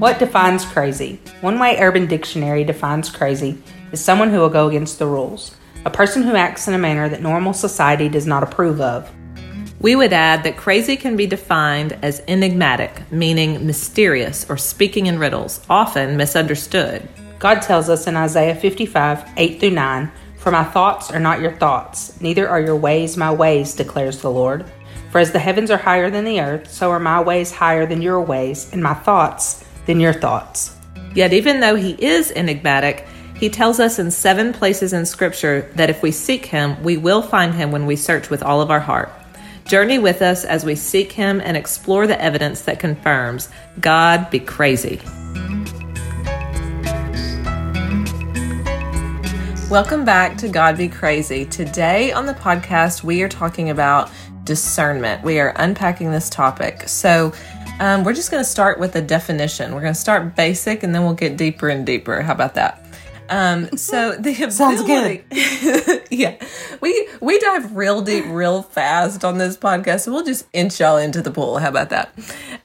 What defines crazy? One way Urban Dictionary defines crazy is someone who will go against the rules, a person who acts in a manner that normal society does not approve of. We would add that crazy can be defined as enigmatic, meaning mysterious or speaking in riddles, often misunderstood. God tells us in Isaiah 55 8 through 9, For my thoughts are not your thoughts, neither are your ways my ways, declares the Lord. For as the heavens are higher than the earth, so are my ways higher than your ways, and my thoughts than your thoughts. Yet, even though he is enigmatic, he tells us in seven places in Scripture that if we seek him, we will find him when we search with all of our heart. Journey with us as we seek him and explore the evidence that confirms God be crazy. Welcome back to God Be Crazy. Today on the podcast, we are talking about discernment. We are unpacking this topic. So, um, we're just going to start with a definition. We're going to start basic and then we'll get deeper and deeper. How about that? Um, so the Sounds good. yeah, we we dive real deep, real fast on this podcast. So we'll just inch y'all into the pool. How about that?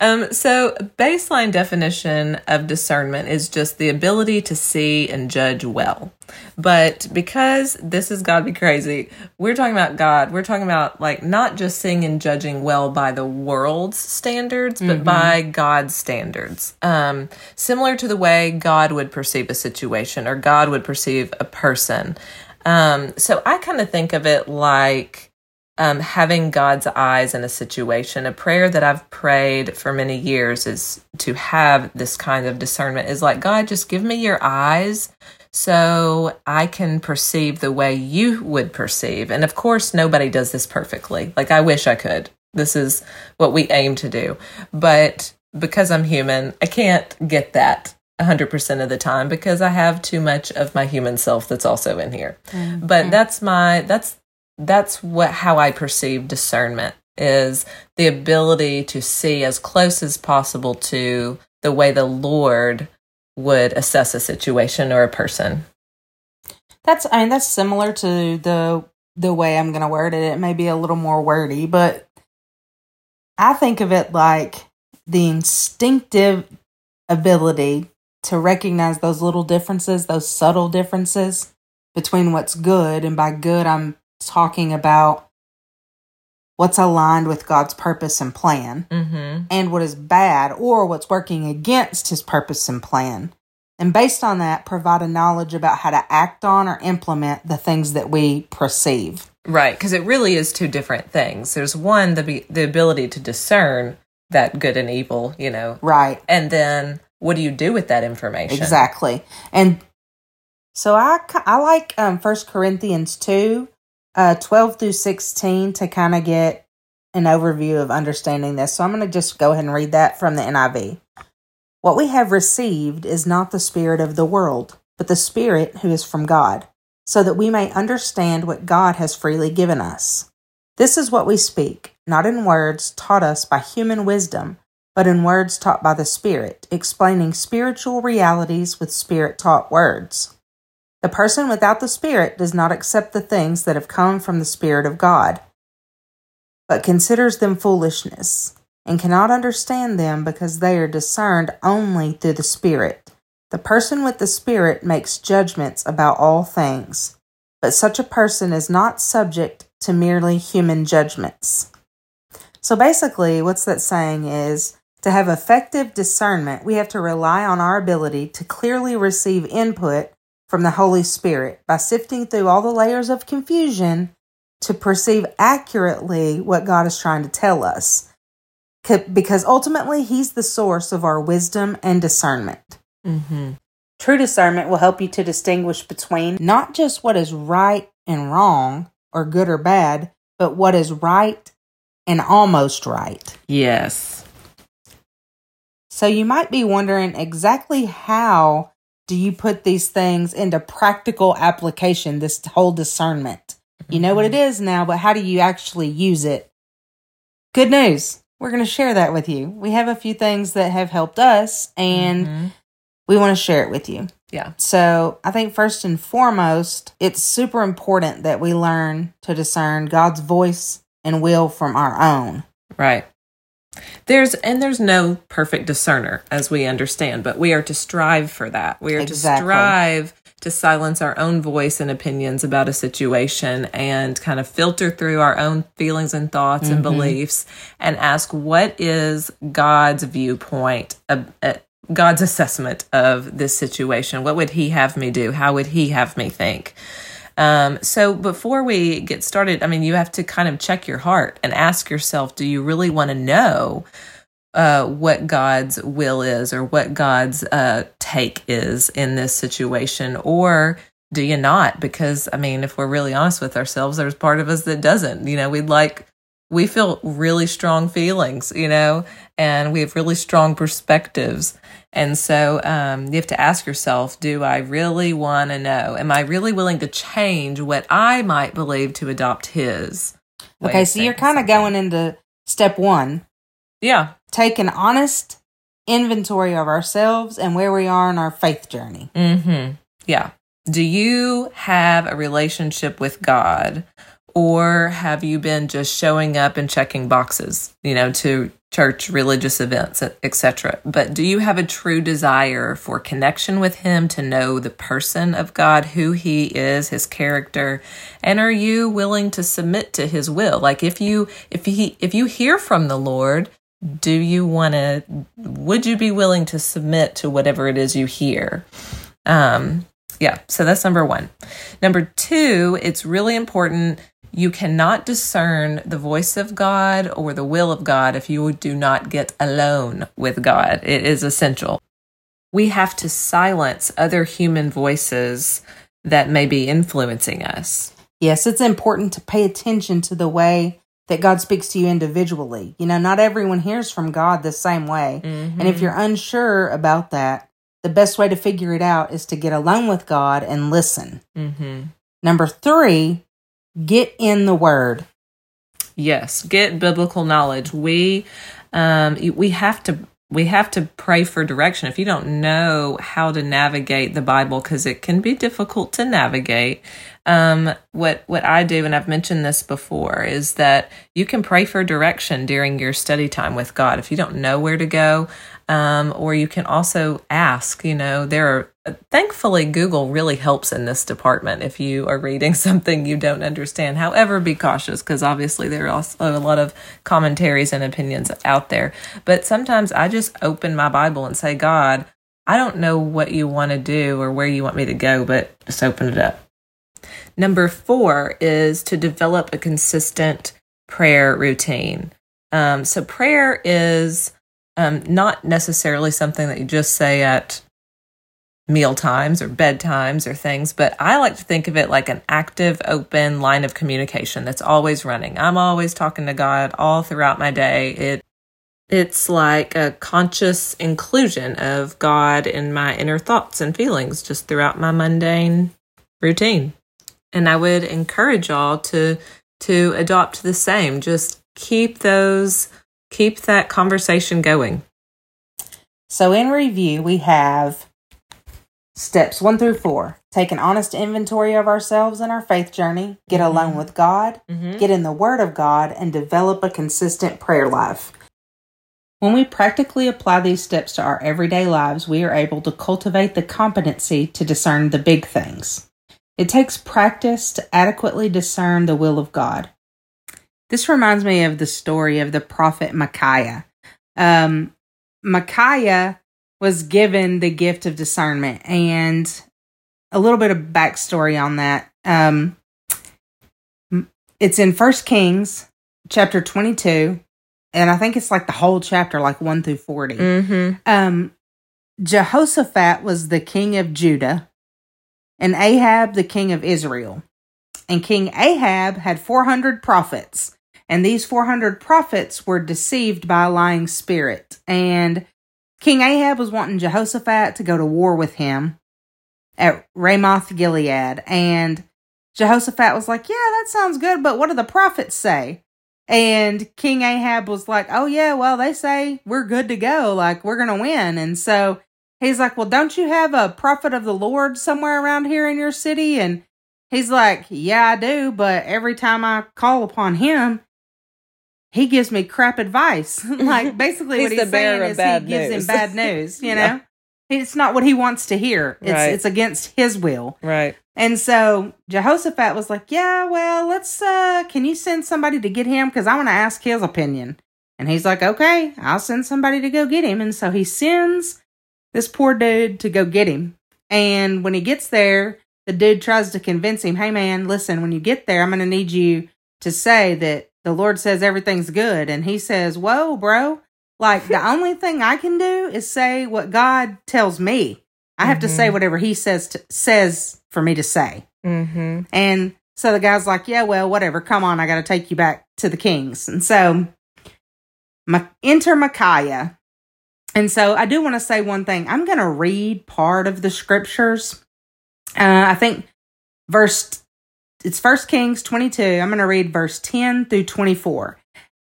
Um, so baseline definition of discernment is just the ability to see and judge well. But because this is God be crazy, we're talking about God. We're talking about like not just seeing and judging well by the world's standards, but by God's standards. Um, similar to the way God would perceive a situation or God would perceive a person. Um, so I kind of think of it like um, having God's eyes in a situation. A prayer that I've prayed for many years is to have this kind of discernment is like, God, just give me your eyes so I can perceive the way you would perceive. And of course, nobody does this perfectly. Like, I wish I could. This is what we aim to do. But because I'm human, I can't get that 100% of the time because I have too much of my human self that's also in here. Mm-hmm. But that's my, that's, that's what, how I perceive discernment is the ability to see as close as possible to the way the Lord would assess a situation or a person. That's I mean that's similar to the the way I'm going to word it. It may be a little more wordy, but I think of it like the instinctive ability to recognize those little differences, those subtle differences between what's good and by good I'm talking about what's aligned with God's purpose and plan Mm-hmm. and what is bad or what's working against his purpose and plan. And based on that, provide a knowledge about how to act on or implement the things that we perceive. Right, because it really is two different things. There's one the the ability to discern that good and evil, you know, Right. and then what do you do with that information? Exactly. And so I, I like um, 1 Corinthians 2, uh, 12 through 16 to kind of get an overview of understanding this. So I'm going to just go ahead and read that from the NIV. What we have received is not the spirit of the world, but the spirit who is from God, so that we may understand what God has freely given us. This is what we speak, not in words taught us by human wisdom, but in words taught by the Spirit, explaining spiritual realities with Spirit taught words. The person without the Spirit does not accept the things that have come from the Spirit of God, but considers them foolishness, and cannot understand them because they are discerned only through the Spirit. The person with the Spirit makes judgments about all things, but such a person is not subject to merely human judgments. So basically, what's that saying is to have effective discernment, we have to rely on our ability to clearly receive input from the Holy Spirit by sifting through all the layers of confusion to perceive accurately what God is trying to tell us. Because ultimately, He's the source of our wisdom and discernment. Mm-hmm. True discernment will help you to distinguish between not just what is right and wrong, or good or bad, but what is right and almost right. Yes. So you might be wondering exactly how do you put these things into practical application, this whole discernment? You know what it is now, but how do you actually use it? Good news. We're going to share that with you. We have a few things that have helped us and Mhm. we want to share it with you. Yeah. So I think first and foremost, it's super important that we learn to discern God's voice and will from our own. Right. There's and there's no perfect discerner as we understand, but we are to strive for that. We are Exactly. to strive to silence our own voice and opinions about a situation and kind of filter through our own feelings and thoughts and beliefs and ask what is God's viewpoint of, uh, God's assessment of this situation. What would he have me do? How would he have me think? Um, so before we get started, I mean, you have to kind of check your heart and ask yourself, do you really want to know uh, what God's will is or what God's uh, take is in this situation? Or do you not? Because, I mean, if we're really honest with ourselves, there's part of us that doesn't. You know, we'd like, we feel really strong feelings, you know, and we have really strong perspectives. And so um, you have to ask yourself do I really want to know? Am I really willing to change what I might believe to adopt his? Okay, so you're kind of going into step one. Yeah. Take an honest inventory of ourselves and where we are in our faith journey. Mm-hmm. Yeah. Do you have a relationship with God or have you been just showing up and checking boxes, you know, to church, religious events, etc. But do you have a true desire for connection with him to know the person of God, who he is, his character, and are you willing to submit to his will? Like if you if he if you hear from the Lord, do you want to would you be willing to submit to whatever it is you hear? Um yeah, so that's number 1. Number 2, it's really important you cannot discern the voice of God or the will of God if you do not get alone with God. It is essential. We have to silence other human voices that may be influencing us. Yes, it's important to pay attention to the way that God speaks to you individually. You know, not everyone hears from God the same way. And if you're unsure about that, the best way to figure it out is to get alone with God and listen. Mm-hmm. Number three, get in the Word. Yes, get biblical knowledge. We um we have to we have to pray for direction. If you don't know how to navigate the Bible cuz it can be difficult to navigate. Um what what I do and I've mentioned this before is that you can pray for direction during your study time with God. If you don't know where to go, um, or you can also ask, you know, there are, thankfully, Google really helps in this department if you are reading something you don't understand. However, be cautious because obviously there are also a lot of commentaries and opinions out there. But sometimes I just open my Bible and say, God, I don't know what you want to do or where you want me to go, but just open it up. Number four is to develop a consistent prayer routine. Um, so, prayer is um, not necessarily something that you just say at meal times or bedtimes or things, but I like to think of it like an active, open line of communication that's always running. I'm always talking to God all throughout my day. It it's like a conscious inclusion of God in my inner thoughts and feelings just throughout my mundane routine. And I would encourage y'all to to adopt the same. Just keep those keep that conversation going. So, in review, we have steps one through four take an honest inventory of ourselves and our faith journey, get alone with God, Mm-hmm. get in the Word of God, and develop a consistent prayer life. When we practically apply these steps to our everyday lives, we are able to cultivate the competency to discern the big things. It takes practice to adequately discern the will of God. This reminds me of the story of the prophet Micaiah. Um, Micaiah was given the gift of discernment, and a little bit of backstory on that. Um, it's in First Kings chapter twenty-two, and I think it's like the whole chapter, like one through 40 Mm-hmm. um Jehoshaphat was the king of Judah and Ahab the king of Israel. And King Ahab had 400 prophets, and these 400 prophets were deceived by a lying spirit. And King Ahab was wanting Jehoshaphat to go to war with him at Ramoth Gilead. And Jehoshaphat was like, Yeah, that sounds good, but what do the prophets say? And King Ahab was like, Oh, yeah, well, they say we're good to go. Like, we're going to win. And so he's like, Well, don't you have a prophet of the Lord somewhere around here in your city? And he's like, Yeah, I do. But every time I call upon him, he gives me crap advice. like basically what he's saying is he gives him bad news, you Yeah. know? It's not what he wants to hear. It's Right. it's against his will. Right. And so Jehoshaphat was like, "Yeah, well, let's uh can you send somebody to get him cuz I want to ask his opinion." And he's like, "Okay, I'll send somebody to go get him." And so he sends this poor dude to go get him. And when he gets there, the dude tries to convince him, "Hey man, listen, when you get there, I'm going to need you to say that the Lord says everything's good." And he says, "Whoa, bro. Like the only thing I can do is say what God tells me. I have to say Mhm. whatever he says to, says for me to say." Mm-hmm. And so the guy's like, "Yeah, well, whatever. Come on, I got to take you back to the kings." And so Ma- enter Micaiah. And so I do want to say one thing. I'm going to read part of the scriptures. Uh, I think verse it's First Kings 22. I'm going to read verse 10 through 24.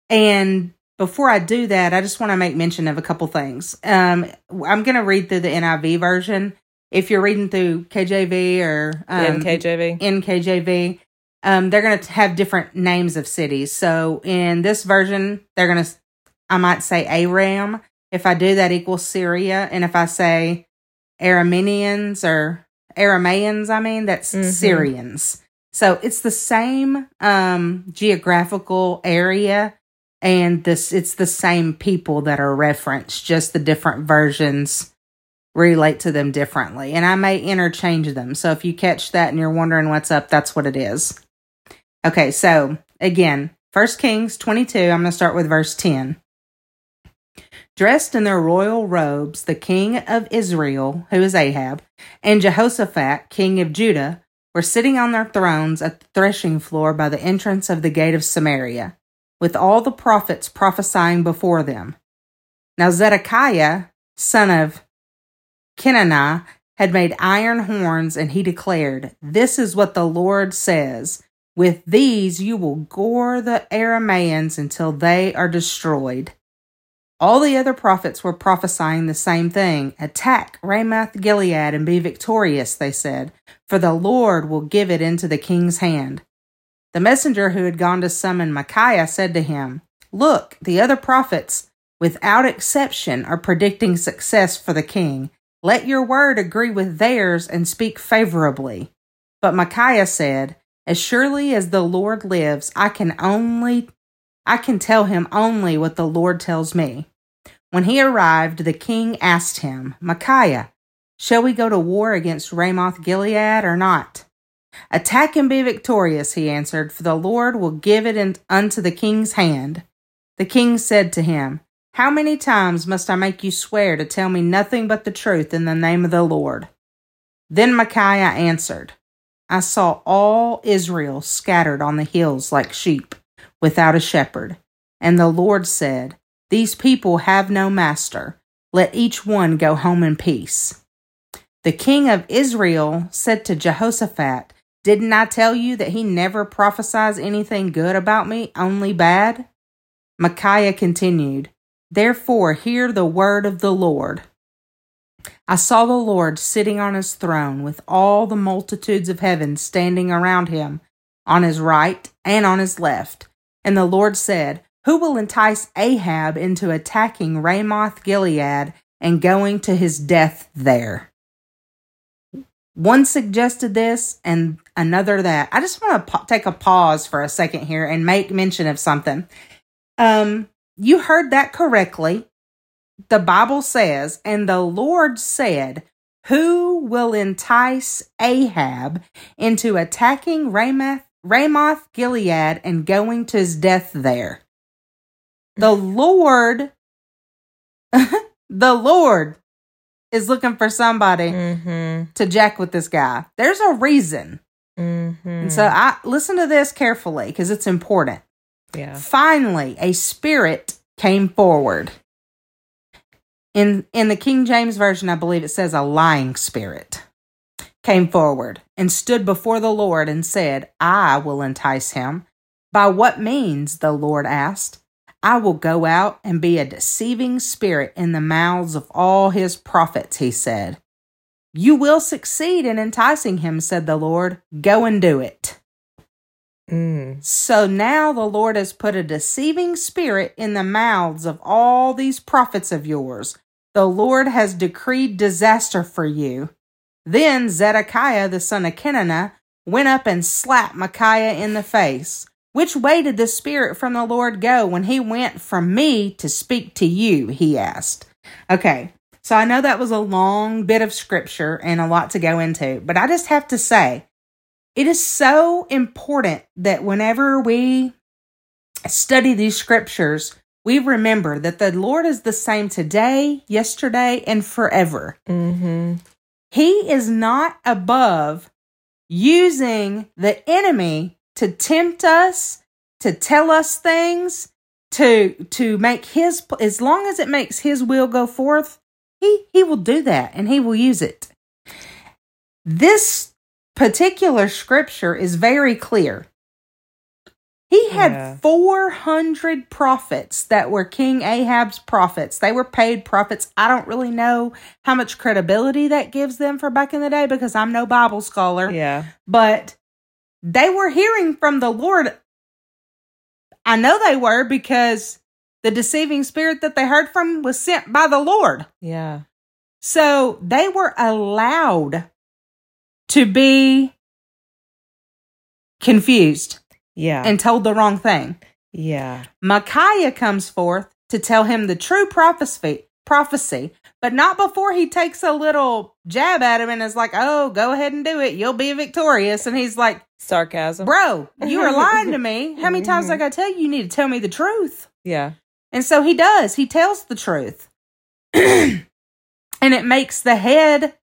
And before I do that, I just want to make mention of a couple things. Um, I'm going to read through the NIV version. If you're reading through KJV or um, NKJV. NKJV, um, they're going to have different names of cities. So in this version, they're going to, I might say Aram. If I do that equals Syria. And if I say Arameans or Aramaeans, I mean, that's Mhm. Syrians. So it's the same um, geographical area and this it's the same people that are referenced, just the different versions relate to them differently. And I may interchange them. So if you catch that and you're wondering what's up, that's what it is. Okay, so again, First Kings 22, I'm going to start with verse 10. Dressed in their royal robes, the king of Israel, who is Ahab, and Jehoshaphat, king of Judah, were sitting on their thrones at the threshing floor by the entrance of the gate of Samaria, with all the prophets prophesying before them. Now Zedekiah, son of Kenaanah, had made iron horns, and he declared, This is what the Lord says. With these you will gore the Aramaeans until they are destroyed. All the other prophets were prophesying the same thing. Attack Ramoth Gilead and be victorious, they said, for the Lord will give it into the king's hand. The messenger who had gone to summon Micaiah said to him, Look, the other prophets, without exception, are predicting success for the king. Let your word agree with theirs and speak favorably. But Micaiah said, As surely as the Lord lives, I can only I can tell him only what the Lord tells me. When he arrived, the king asked him, Micaiah, shall we go to war against Ramoth Gilead or not? Attack and be victorious, he answered, for the Lord will give it unto the king's hand. The king said to him, How many times must I make you swear to tell me nothing but the truth in the name of the Lord? Then Micaiah answered, I saw all Israel scattered on the hills like sheep, without a shepherd. And the Lord said, These people have no master. Let each one go home in peace. The king of Israel said to Jehoshaphat, Didn't I tell you that he never prophesies anything good about me, only bad? Micaiah continued, Therefore hear the word of the Lord. I saw the Lord sitting on his throne with all the multitudes of heaven standing around him, on his right and on his left. And the Lord said, Who will entice Ahab into attacking Ramoth Gilead and going to his death there? One suggested this and another that. I just want to pa- take a pause for a second here and make mention of something. Um, you heard that correctly. The Bible says, and the Lord said, Who will entice Ahab into attacking Ramoth, Ramoth Gilead and going to his death there? The Lord, the Lord is looking for somebody Mm-hmm. to jack with this guy. There's a reason. Mm-hmm. And so I listen to this carefully because it's important. yeah. Finally, a spirit came forward. In in the King James version, I believe it says a lying spirit came forward and stood before the Lord and said, I will entice him. By what means? the Lord asked. I will go out and be a deceiving spirit in the mouths of all his prophets, he said. You will succeed in enticing him, said the Lord. Go and do it. Mm. So now the Lord has put a deceiving spirit in the mouths of all these prophets of yours. The Lord has decreed disaster for you. Then Zedekiah the son of Kenaanah went up and slapped Micaiah in the face. Which way did the Spirit from the Lord go when he went from me to speak to you? He asked. Okay, so I know that was a long bit of scripture and a lot to go into, but I just have to say, it is so important that whenever we study these scriptures, we remember that the Lord is the same today, yesterday, and forever. Mm-hmm. He is not above using the enemy to tempt us, to tell us things, to to make his as long as it makes his will go forth, he he will do that and he will use it. This particular scripture is very clear. He had Yeah. 400 prophets that were King Ahab's prophets. They were paid prophets. I don't really know how much credibility that gives them for back in the day because I'm no Bible scholar Yeah. but they were hearing from the Lord. I know they were because the deceiving spirit that they heard from was sent by the Lord. Yeah. So they were allowed to be confused Yeah. and told the wrong thing. yeah. Micaiah comes forth to tell him the true prophecy, prophecy, but not before he takes a little jab at him and is like, "Oh, go ahead and do it. You'll be victorious." And he's like, Sarcasm. Bro, you are lying to me. How many times mm-hmm. I gotta tell you you need to tell me the truth? Yeah. And so he does. He tells the truth. and it makes the head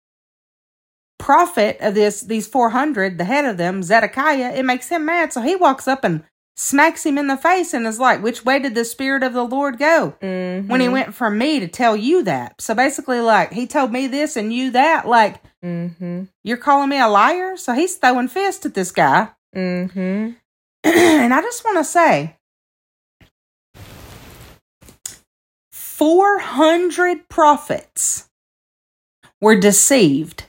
prophet of this these 400, the head of them, Zedekiah, it makes him mad. So he walks up and smacks him in the face and is like, Which way did the spirit of the Lord go? Mm-hmm. When he went from me to tell you that. So basically, like, he told me this and you that. Like, Mm-hmm. you're calling me a liar? So he's throwing fist at this guy. Mm-hmm. and I just want to say 400 prophets were deceived.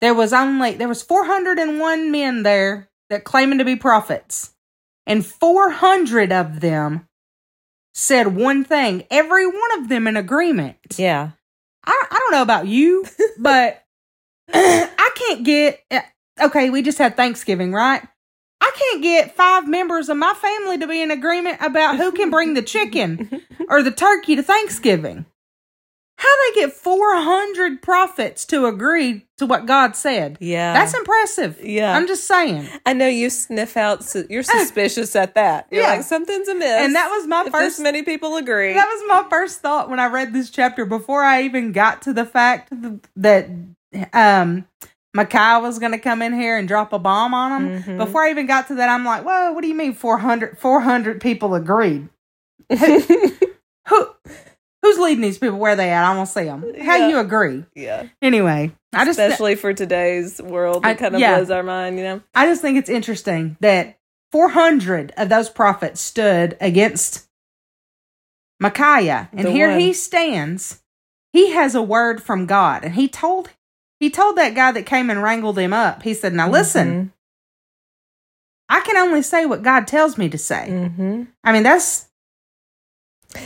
There was only there was 401 men there that claiming to be prophets. And 400 of them said one thing, every one of them in agreement. Yeah. I, I don't know about you, but I can't get. Eh, okay, we just had Thanksgiving, right? I can't get five members of my family to be in agreement about who can bring the chicken or the turkey to Thanksgiving. How they get 400 prophets to agree to what God said? Yeah. That's impressive. Yeah. I'm just saying. I know you sniff out. You're suspicious at that. You're Yeah. like something's amiss. And that was my first many people agree. That was my first thought when I read this chapter before I even got to the fact that um Micaiah was going to come in here and drop a bomb on him. Mhm. Before I even got to that, I'm like, whoa, what do you mean 400, 400 people agreed? Who Who's leading these people? Where they at? I want to see them. How Yeah. you agree? yeah. Anyway, I just Especially for today's world, I- it kind of yeah. blows our mind, you know. I just think it's interesting that 400 of those prophets stood against Micaiah. And The here one. he stands. He has a word from God. And he told he told that guy that came and wrangled him up. He said, "Now listen, I can only say what God tells me to say." Mm-hmm. I mean, that's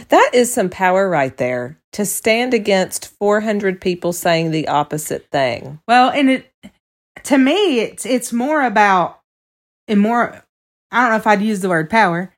That is some power right there to stand against 400 people saying the opposite thing. well, and it to me it's it's more about and more I don't know if I'd use the word power.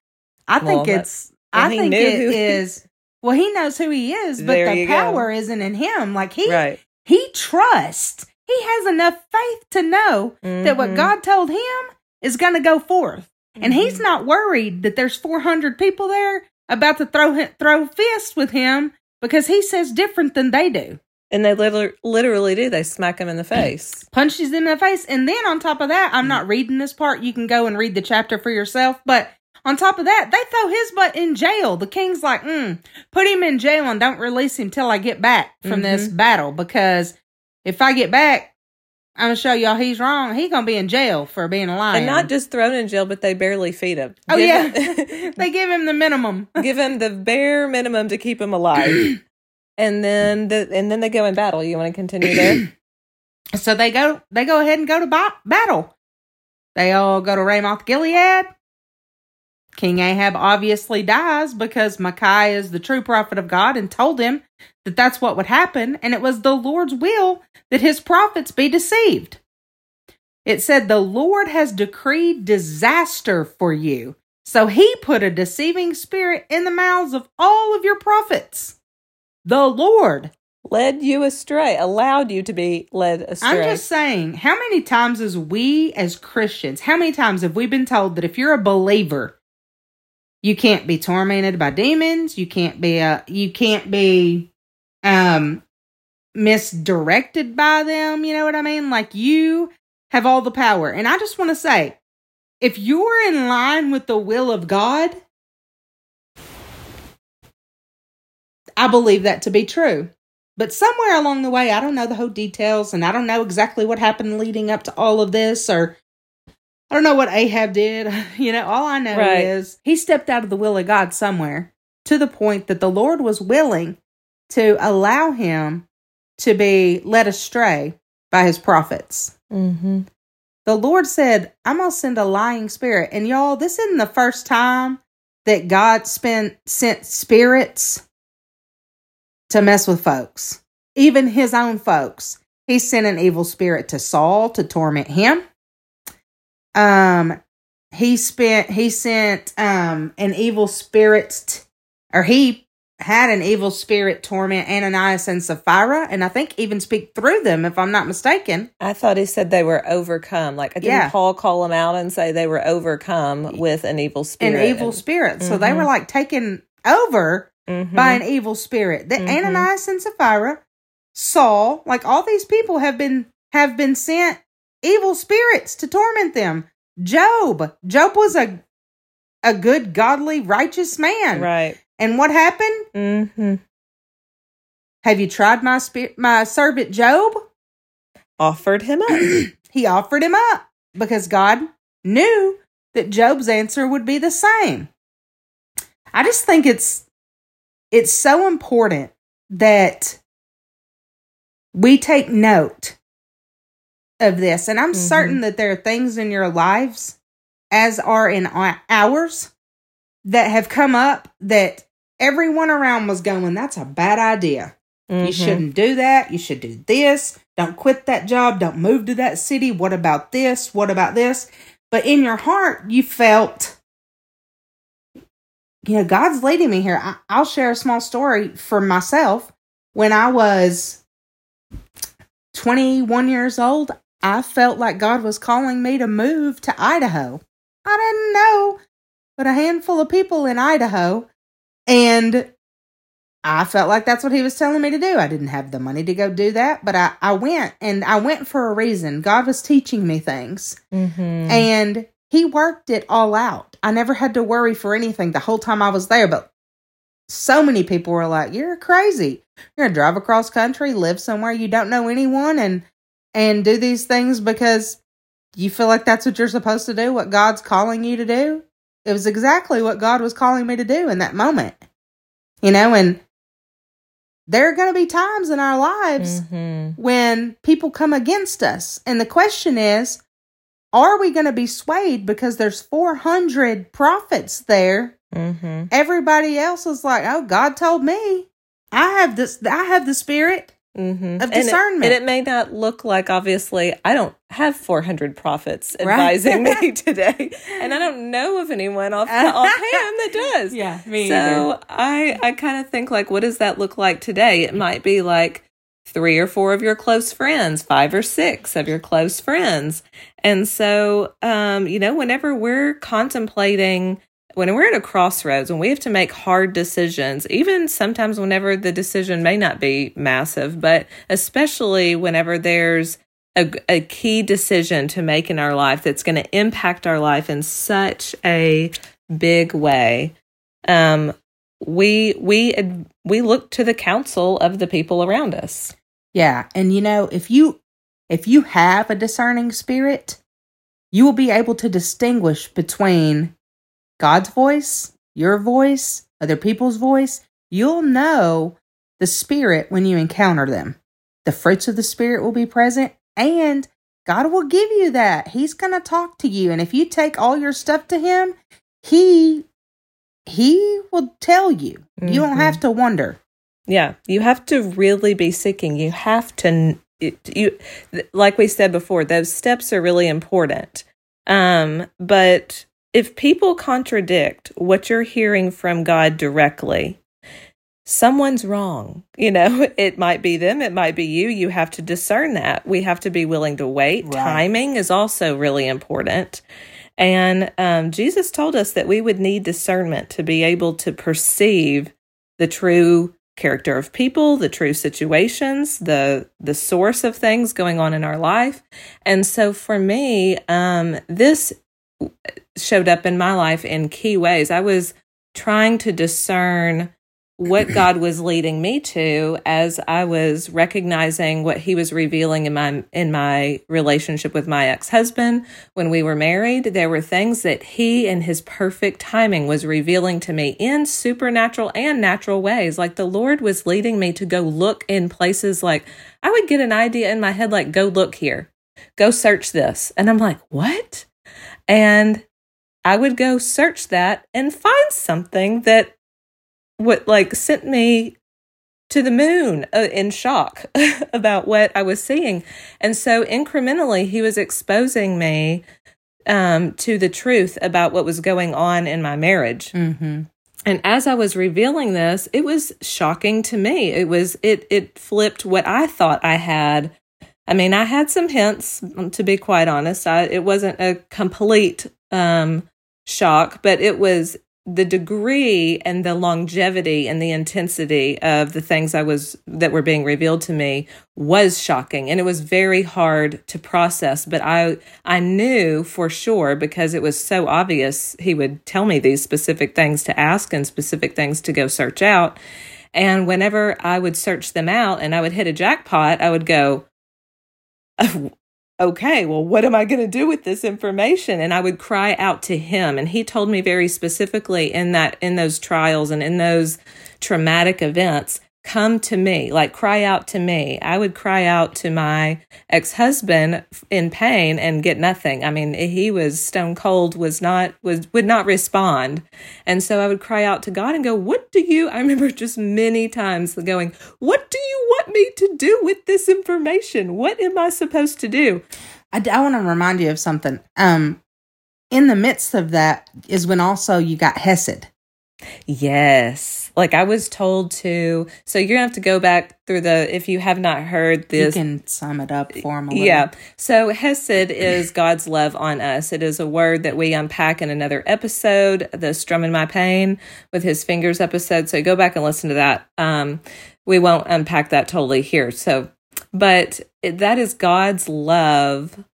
I think Well, that- it's I think it he- is well he knows who he is, but There the you go. power isn't in him. Like he right. he trusts. He has enough faith to know that what Mhm. God told him is going to go forth. And he's Mhm. not worried that there's 400 people there about to throw him, throw fists with him because he says different than they do. And they literally, literally do. They smack him in the face. Punches them in the face. And then on top of that, I'm not reading this part. You can go and read the chapter for yourself. But on top of that, they throw his butt in jail. The king's like, mm, put him in jail and don't release him till I get back from this battle because if I get back, I'm gonna show y'all he's wrong. He's gonna be in jail for being a lion. And not just thrown in jail, but they barely feed him. oh Give yeah, him- they give him the minimum. give him the bare minimum to keep him alive. and then the and then they go in battle. You want to continue there? So they go they go ahead and go to ba- battle. They all go to Ramoth Gilead. King Ahab obviously dies because Micaiah is the true prophet of God and told him that that's what would happen, and it was the Lord's will that his prophets be deceived. It said, The Lord has decreed disaster for you. So he put a deceiving spirit in the mouths of all of your prophets. The Lord led you astray, allowed you to be led astray. I'm just saying, how many times as we as Christians, how many times have we been told that if you're a believer, you can't be tormented by demons, you can't be a you can't be um misdirected by them, you know what I mean? Like you have all the power. And I just want to say, if you're in line with the will of God, I believe that to be true. But somewhere along the way, I don't know the whole details and I don't know exactly what happened leading up to all of this or I don't know what Ahab did. You know, all I know right. is he stepped out of the will of God somewhere to the point that the Lord was willing to allow him to be led astray by his prophets. Mm-hmm. The Lord said, I'm going to send a lying spirit. And y'all, this isn't the first time that God spent, sent spirits to mess with folks, even his own folks. He sent an evil spirit to Saul to torment him. Um, he spent he sent um an evil spirit, t- or he had an evil spirit torment Ananias and Sapphira, and I think even speak through them, if I'm not mistaken. I thought he said they were overcome. Like, didn't yeah. Paul call them out and say they were overcome with an evil spirit? An evil spirit. So mm-hmm. they were like taken over mm-hmm. by an evil spirit. That mm-hmm. Ananias and Sapphira, Saul, like all these people have been have been sent evil spirits to torment them. Job, Job was a a good, godly, righteous man. Right. And what happened? Mm-hmm. Have you tried my spirit, my servant Job? Offered him up. he offered him up because God knew that Job's answer would be the same. I just think it's it's so important that we take note of this. And I'm mm-hmm. certain that there are things in your lives, as are in ours, that have come up that everyone around was going, that's a bad idea. Mm-hmm. You shouldn't do that. You should do this. Don't quit that job. Don't move to that city. What about this? What about this? But in your heart, you felt you know, God's leading me here. I, will share a small story for myself. When I was 21 years old, I felt like God was calling me to move to Idaho. I didn't know but a handful of people in Idaho. And I felt like that's what he was telling me to do. I didn't have the money to go do that, but I, I went and I went for a reason. God was teaching me things. Mm-hmm. And he worked it all out. I never had to worry for anything the whole time I was there. But so many people were like, "You're crazy. You're gonna drive across country, live somewhere you don't know anyone, and and do these things because you feel like that's what you're supposed to do. What God's calling you to do." It was exactly what God was calling me to do in that moment. You know, and there are going to be times in our lives mm-hmm. when people come against us. And the question is, are we going to be swayed because there's 400 prophets there? Mm-hmm. Everybody else is like, "Oh, God told me. I have this. I have the spirit mm-hmm. of discernment." And it, and it, may not look like, obviously, I don't have 400 prophets advising right. me today, and I don't know of anyone off offhand that does. Yeah, me so either. I I kind of think like, what does that look like today? It might be like three or four of your close friends, five or six of your close friends. And so, um, you know, whenever we're contemplating, when we're at a crossroads, when we have to make hard decisions, even sometimes whenever the decision may not be massive, but especially whenever there's a, a key decision to make in our life that's going to impact our life in such a big way, um, we we we look to the counsel of the people around us. Yeah, and you know, if you if you have a discerning spirit, you will be able to distinguish between God's voice, your voice, other people's voice. You'll know the spirit when you encounter them. The fruits of the spirit will be present and God will give you that. He's going to talk to you. And if you take all your stuff to him, he he will tell you. You don't have to wonder. Yeah, you have to really be seeking. You have to it, you like we said before, those steps are really important. Um, but if people contradict what you're hearing from God directly, someone's wrong. You know, it might be them, it might be you. You have to discern that. We have to be willing to wait. Right. Timing is also really important. And um, Jesus told us that we would need discernment to be able to perceive the true character of people, the true situations, the the source of things going on in our life. And so for me, um, this showed up in my life in key ways. I was trying to discern what God was leading me to as I was recognizing what he was revealing in my in my relationship with my ex-husband. When we were married there were things that he in his perfect timing was revealing to me in supernatural and natural ways. Like the Lord was leading me to go look in places like I would get an idea in my head like go look here. Go search this. And I'm like what? And I would go search that and find something that what like sent me to the moon uh, in shock about what I was seeing. And so incrementally, he was exposing me um, to the truth about what was going on in my marriage. Mm-hmm. And as I was revealing this, it was shocking to me. It was it it flipped what I thought I had. I mean, I had some hints, to be quite honest. I, it wasn't a complete um, shock, but it was the degree and the longevity and the intensity of the things I was that were being revealed to me was shocking. And it was very hard to process but I I knew for sure because it was so obvious he would tell me these specific things to ask and specific things to go search out. And whenever I would search them out and I would hit a jackpot I would go oh, okay, well, what am I going to do with this information? And I would cry out to him. And he told me very specifically in that, in those trials and in those traumatic events, come to me, like cry out to me. I would cry out to my ex husband in pain and get nothing. I mean, he was stone cold, was not, was, would not respond. And so I would cry out to God and go, What do you, I remember just many times going, What do you want me to do with this information? What am I supposed to do? I, I want to remind you of something. Um, in the midst of that is when also you got Hesed. Yes. Like I was told to. So you're going to have to go back through the, if you have not heard this. You can sum it up for me. Yeah. So Hesed is God's love on us. It is a word that we unpack in another episode, the Strumming My Pain with His Fingers episode. So go back and listen to that. Um, we won't unpack that totally here. So, but that is God's love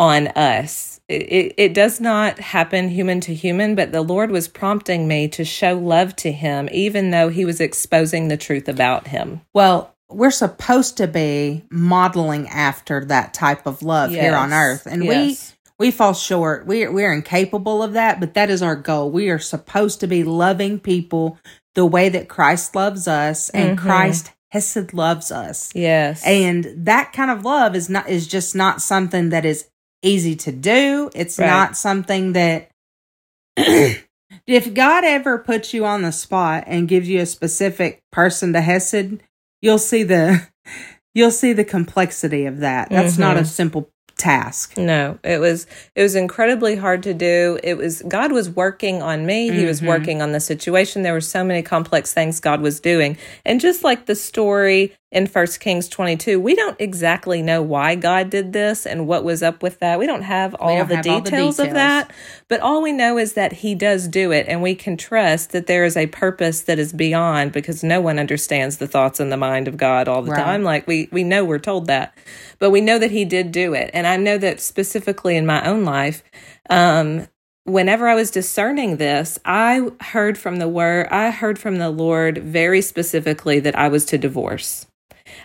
on us. It, it does not happen human to human, but the Lord was prompting me to show love to him, even though he was exposing the truth about him. Well, we're supposed to be modeling after that type of love yes. here on earth. And yes. we we fall short. We're we're incapable of that, but that is our goal. We are supposed to be loving people the way that Christ loves us and mm-hmm. Christ Hesed loves us. Yes. And that kind of love is not is just not something that is easy to do. It's right. not something that if God ever puts you on the spot and gives you a specific person to Hesed, you'll see the you'll see the complexity of that. That's mm-hmm. not a mm-hmm. simple task. No, it was it was incredibly hard to do. It was God was working on me. Mm-hmm. He was mm-hmm. working on the situation. There were so many complex things God was doing. And just like the story in First Kings 22, we don't exactly know why God did this and what was up with that. We don't have all, don't the, have details all the, details of that, but all we know is that he does do it and we can trust that there is a purpose that is beyond because no one understands the thoughts and the mind of God all the right. time. Like we we know we're told that. But we know that he did do it. And I know that specifically in my own life, um, whenever I was discerning this, I heard from the word, I heard from the Lord very specifically that I was to divorce.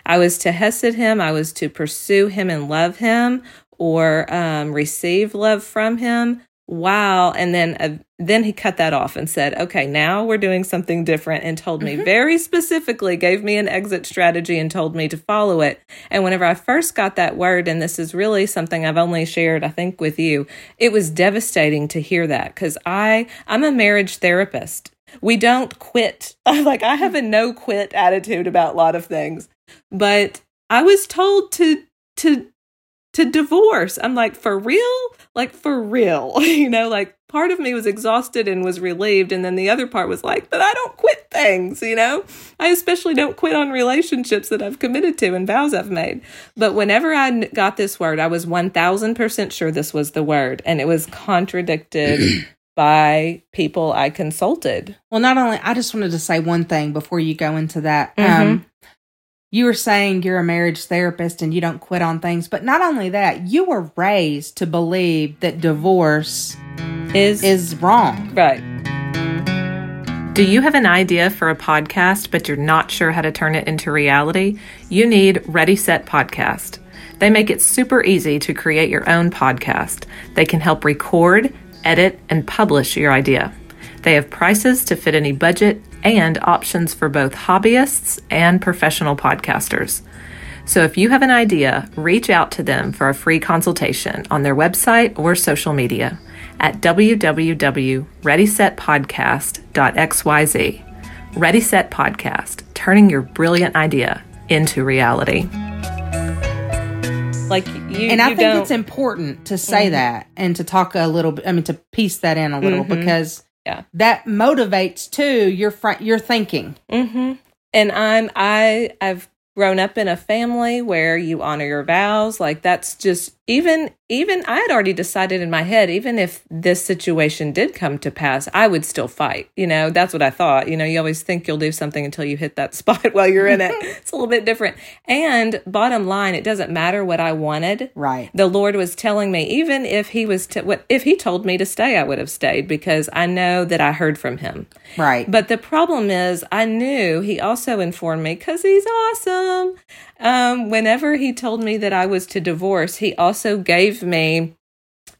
I was to hesed him, I was to pursue him and love him or um, receive love from him, wow. And then, uh, then he cut that off and said, okay, now we're doing something different and told me very specifically, gave me an exit strategy and told me to follow it. And whenever I first got that word, and this is really something I've only shared, I think, with you, it was devastating to hear that because I, I'm a marriage therapist. We don't quit. like I have a no quit attitude about a lot of things, but I was told to, to, to divorce. I'm like, for real? Like, for real. you know, like part of me was exhausted and was relieved. And then the other part was like, but I don't quit things, you know? I especially don't quit on relationships that I've committed to and vows I've made. But whenever I got this word, I was 1000% sure this was the word. And it was contradicted. by people I consulted. Well, not only, I just wanted to say one thing before you go into that. Mm-hmm. Um, you were saying you're a marriage therapist and you don't quit on things, but not only that, you were raised to believe that divorce is is wrong. Right. Do you have an idea for a podcast but you're not sure how to turn it into reality? You need Ready Set Podcast. They make it super easy to create your own podcast. They can help record, edit, and publish your idea. They have prices to fit any budget and options for both hobbyists and professional podcasters. So if you have an idea, reach out to them for a free consultation on their website or social media at www.readysetpodcast.xyz. Ready Set Podcast, turning your brilliant idea into reality. Like you, and I think don't... it's important to say mm-hmm. that and to talk a little bit. I mean, to piece that in a little mm-hmm. because yeah. That motivates too your fr- your thinking. Mm-hmm. and i'm i i've grown up in a family where you honor your vows. Like that's just even even I had already decided in my head even if this situation did come to pass I would still fight you know? That's what I thought. You know you always think you'll do something until you hit that spot while you're in it. It's a little bit different. And bottom line it doesn't matter what I wanted. Right. The Lord was telling me even if he was to, what if he told me to stay I would have stayed because I know that I heard from him. Right. But the problem is I knew he also informed me cuz he's awesome. Um, whenever he told me that I was to divorce, he also gave me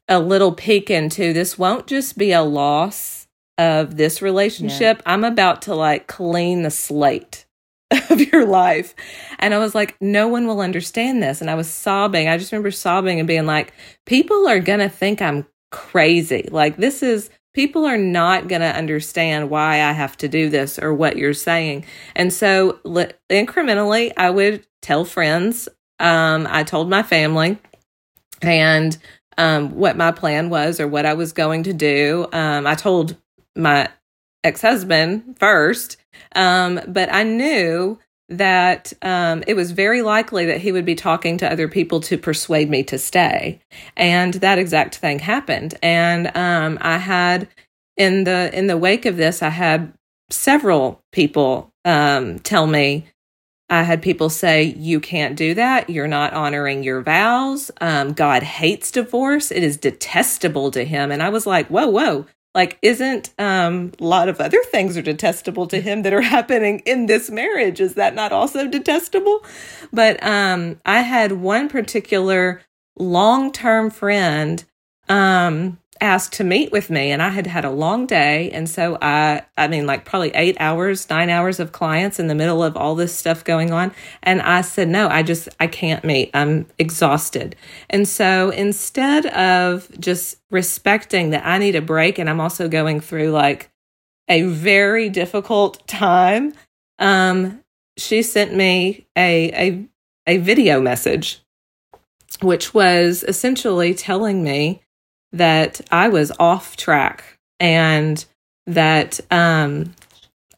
a little peek into this won't just be a loss of this relationship. Yeah. I'm about to like clean the slate of your life. And I was like, no one will understand this. And I was sobbing. I just remember sobbing and being like, people are going to think I'm crazy. Like, this is people are not going to understand why I have to do this or what you're saying. And so incrementally, I would tell friends. Um, I told my family and um, what my plan was or what I was going to do. Um, I told my ex husband first, um, but I knew that um, it was very likely that he would be talking to other people to persuade me to stay. And that exact thing happened. And um, I had in the in the wake of this, I had several people um, tell me. I had people say, "You can't do that. You're not honoring your vows. Um, God hates divorce. It is detestable to Him." And I was like, "Whoa, whoa! like isn't um, a lot of other things are detestable to him that are happening in this marriage is that not also detestable but um, i had one particular long-term friend um, asked to meet with me and I had had a long day. And so I I mean like probably 8 hours 9 hours of clients in the middle of all this stuff going on. And I said no I just I can't meet. I'm exhausted. And so instead of just respecting that I need a break and I'm also going through like a very difficult time um she sent me a a a video message which was essentially telling me that I was off track and that um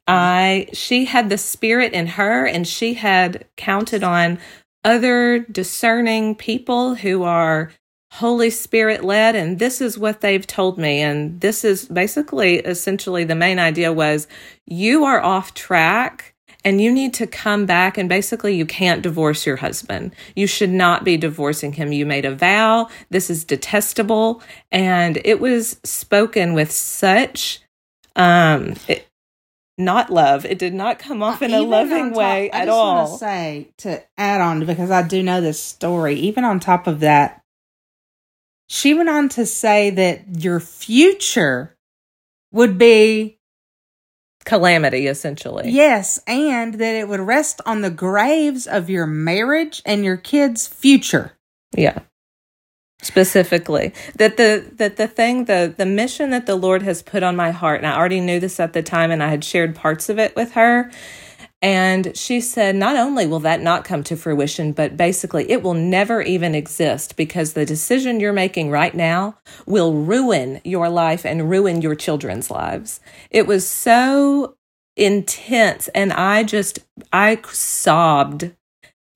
I she had the spirit in her and she had counted on other discerning people who are Holy Spirit led and this is what they've told me. And this is basically essentially the main idea was you are off track and you need to come back and basically you can't divorce your husband. You should not be divorcing him. You made a vow. This is detestable. And it was spoken with such, um, it, not love. It did not come off in a loving top, way at all. I just want to say to add on because I do know this story. Even on top of that, she went on to say that your future would be Calamity, essentially. yes, and that it would rest on the graves of your marriage and your kids' future. Yeah. Specifically. That the that the thing, the the mission that the Lord has put on my heart, and I already knew this at the time and I had shared parts of it with her. And she said, not only will that not come to fruition, but basically it will never even exist because the decision you're making right now will ruin your life and ruin your children's lives. It was so intense. And I just, I sobbed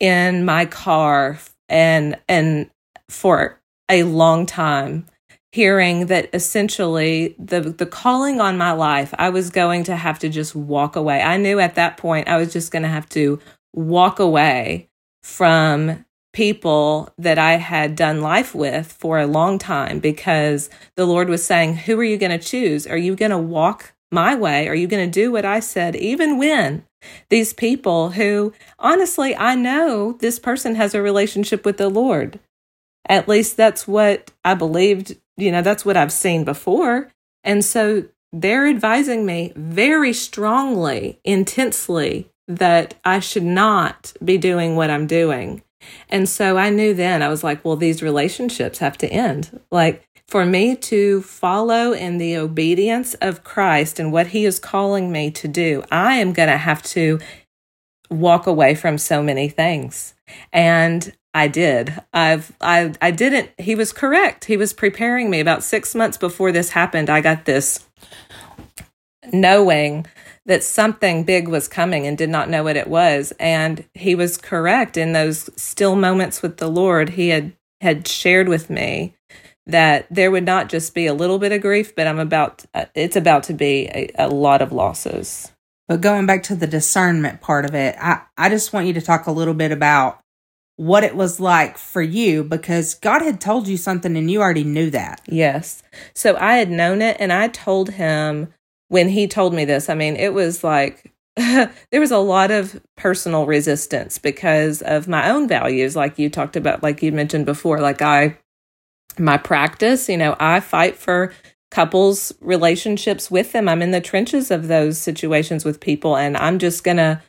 in my car and, and for a long time hearing that essentially the the calling on my life I was going to have to just walk away. I knew at that point I was just going to have to walk away from people that I had done life with for a long time because the Lord was saying, "Who are you going to choose? Are you going to walk my way? Are you going to do what I said even when these people who honestly I know this person has a relationship with the Lord. At least that's what I believed you know, that's what I've seen before. And so they're advising me very strongly, intensely, that I should not be doing what I'm doing. And so I knew then, I was like, well, these relationships have to end. Like, for me to follow in the obedience of Christ and what he is calling me to do, I am going to have to walk away from so many things. And I did. I've I I didn't he was correct. He was preparing me about 6 months before this happened. I got this knowing that something big was coming and did not know what it was and he was correct in those still moments with the Lord. He had had shared with me that there would not just be a little bit of grief, but I'm about uh, it's about to be a, a lot of losses. But going back to the discernment part of it, I, I just want you to talk a little bit about what it was like for you because God had told you something and you already knew that. Yes. So I had known it and I told him when he told me this. I mean, it was like there was a lot of personal resistance because of my own values, like you talked about, like you mentioned before. Like, I, my practice, you know, I fight for couples' relationships with them. I'm in the trenches of those situations with people, and I'm just going to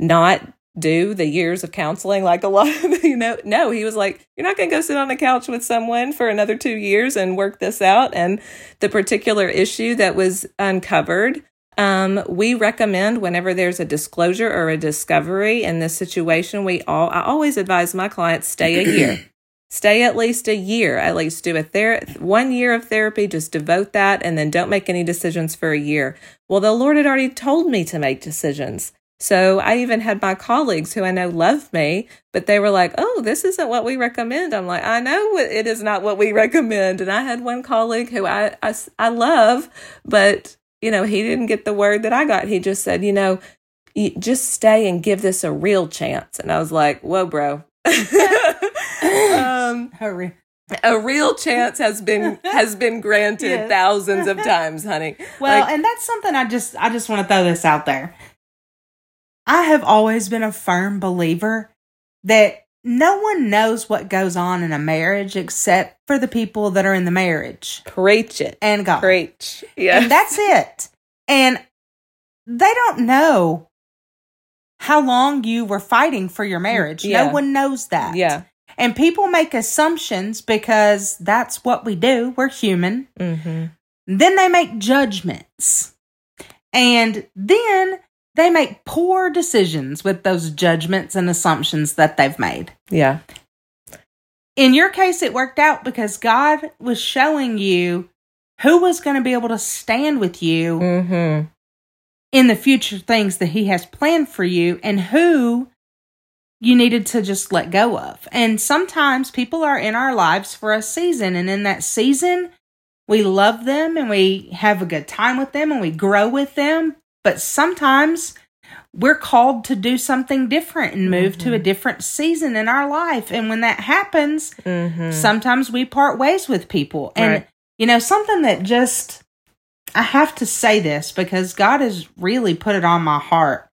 not do the years of counseling like a lot of you know no he was like you're not going to go sit on a couch with someone for another 2 years and work this out. And the particular issue that was uncovered um, we recommend whenever there's a disclosure or a discovery in this situation we all i always advise my clients stay a year. Stay at least a year at least do a ther- one year of therapy just devote that and then don't make any decisions for a year. Well the lord had already told me to make decisions so I even had my colleagues who I know love me, but they were like, oh, this isn't what we recommend. I'm like, I know it is not what we recommend. And I had one colleague who I, I, I love, but, you know, he didn't get the word that I got. He just said, you know, just stay and give this a real chance. And I was like, whoa, bro. um, Hurry a real chance has been has been granted yes. thousands of times honey well like, and that's something i just i just want to throw this out there I have always been a firm believer that no one knows what goes on in a marriage except for the people that are in the marriage. Preach it. And God. Preach. Yeah. And that's it. And they don't know how long you were fighting for your marriage. Yeah. No one knows that. Yeah. And people make assumptions because that's what we do. We're human. Mm-hmm. Then they make judgments. And then they make poor decisions with those judgments and assumptions that they've made. Yeah. In your case, it worked out because God was showing you who was going to be able to stand with you mm-hmm. in the future things that He has planned for you and who you needed to just let go of. And sometimes people are in our lives for a season, and in that season, we love them and we have a good time with them and we grow with them. But sometimes we're called to do something different and move mm-hmm. to a mm-hmm. different season in our life. And when that happens, mm-hmm. sometimes we part ways with people. And, right. you know, something that just, I have to say this because God has really put it on my heart.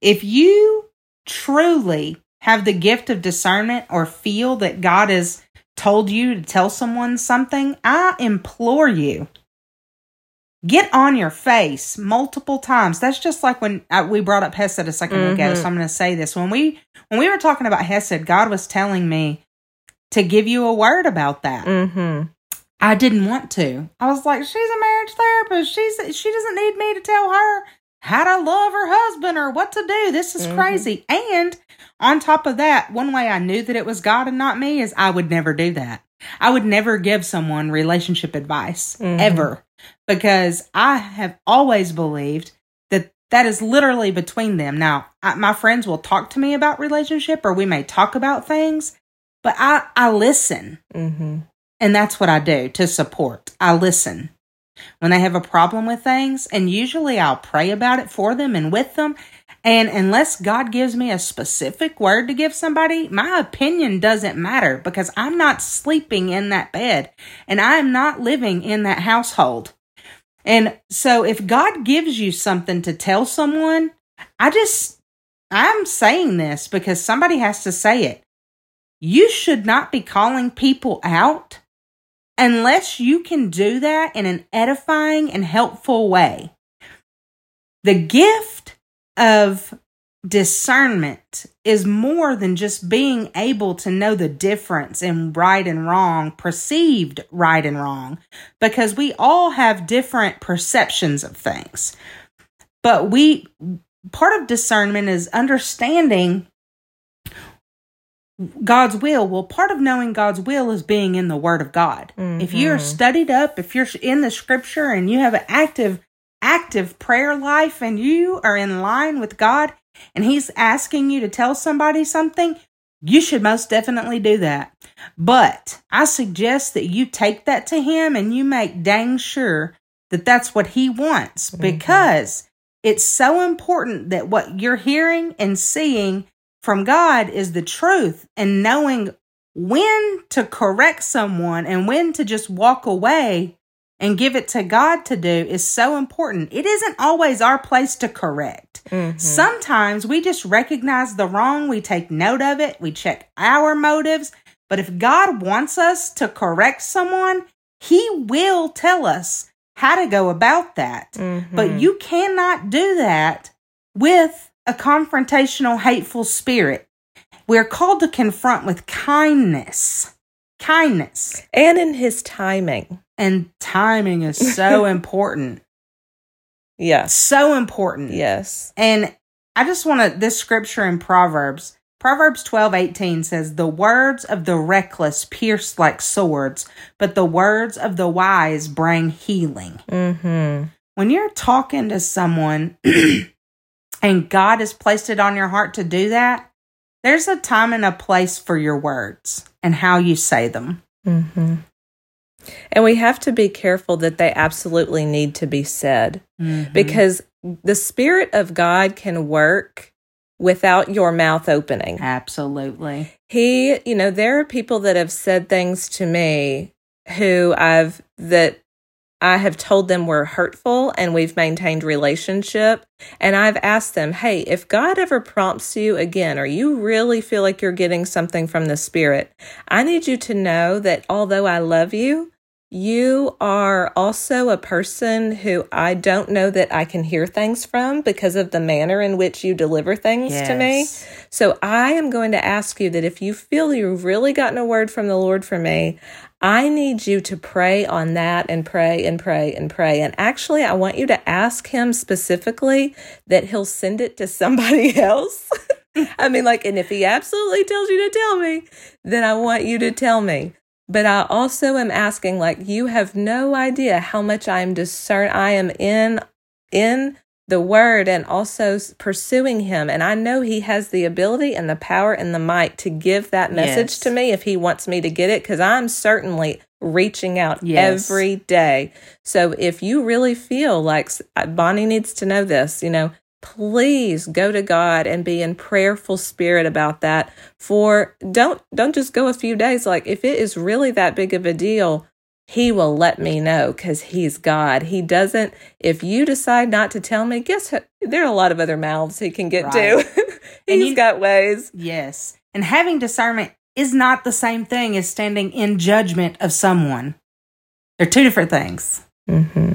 If you truly have the gift of discernment or feel that God has told you to tell someone something, I implore you get on your face multiple times. That's just like when uh, we brought up Hesed a 2nd mm-hmm. ago. So I'm going to say this when we when we were talking about Hesed, God was telling me to give you a word about that. Mm-hmm. I didn't want to. I was like, she's a marriage therapist. She's she doesn't need me to tell her how to love her husband or what to do. This is mm-hmm. crazy. And on top of that, one way I knew that it was God and not me is I would never do that. I would never give someone relationship advice mm-hmm. ever because I have always believed that that is literally between them. Now, I, my friends will talk to me about relationship or we may talk about things, but I, I listen. Mm-hmm. And that's what I do to support. I listen when they have a problem with things, and usually I'll pray about it for them and with them. And unless God gives me a specific word to give somebody, my opinion doesn't matter because I'm not sleeping in that bed and I'm not living in that household. And so if God gives you something to tell someone, I just, I'm saying this because somebody has to say it. You should not be calling people out unless you can do that in an edifying and helpful way. The gift of discernment is more than just being able to know the difference in right and wrong, perceived right and wrong, because we all have different perceptions of things. But we, part of discernment is understanding God's will. Well, part of knowing God's will is being in the Word of God. Mm-hmm. If you're studied up, if you're in the Scripture and you have an active, active prayer life and you are in line with God and He's asking you to tell somebody something, you should most definitely do that. But I suggest that you take that to Him and you make dang sure that that's what He wants mm-hmm. because it's so important that what you're hearing and seeing from God is the truth and knowing when to correct someone and when to just walk away and give it to God to do is so important. It isn't always our place to correct. Mm-hmm. Sometimes we just recognize the wrong, we take note of it, we check our motives. But if God wants us to correct someone, He will tell us how to go about that. Mm-hmm. But you cannot do that with a confrontational, hateful spirit. We're called to confront with kindness. Kindness. And in his timing. And timing is so important. Yes. So important. Yes. And I just want to, this scripture in Proverbs, Proverbs 12, 18 says, The words of the reckless pierce like swords, but the words of the wise bring healing. Mm-hmm. When you're talking to someone and God has placed it on your heart to do that, there's a time and a place for your words and how you say them. Mm-hmm. And we have to be careful that they absolutely need to be said mm-hmm. because the Spirit of God can work without your mouth opening. Absolutely. He, you know, there are people that have said things to me who I've, that I have told them we're hurtful and we've maintained relationship. And I've asked them, hey, if God ever prompts you again, or you really feel like you're getting something from the Spirit, I need you to know that although I love you, you are also a person who I don't know that I can hear things from because of the manner in which you deliver things yes. to me. So I am going to ask you that if you feel you've really gotten a word from the Lord for me, I need you to pray on that and pray and pray and pray. And actually, I want you to ask him specifically that he'll send it to somebody else. I mean, like, and if he absolutely tells you to tell me, then I want you to tell me. But I also am asking, like, you have no idea how much I am discern. I am in in the word and also pursuing him. And I know he has the ability and the power and the might to give that message yes. to me if he wants me to get it, because I'm certainly reaching out yes. every day. So if you really feel like uh, Bonnie needs to know this, you know, please go to God and be in prayerful spirit about that for don't don't just go a few days like if it is really that big of a deal he will let me know because he's God. He doesn't, if you decide not to tell me, guess what? There are a lot of other mouths he can get right. to. he's you, got ways. Yes. And having discernment is not the same thing as standing in judgment of someone. They're two different things. Mm-hmm.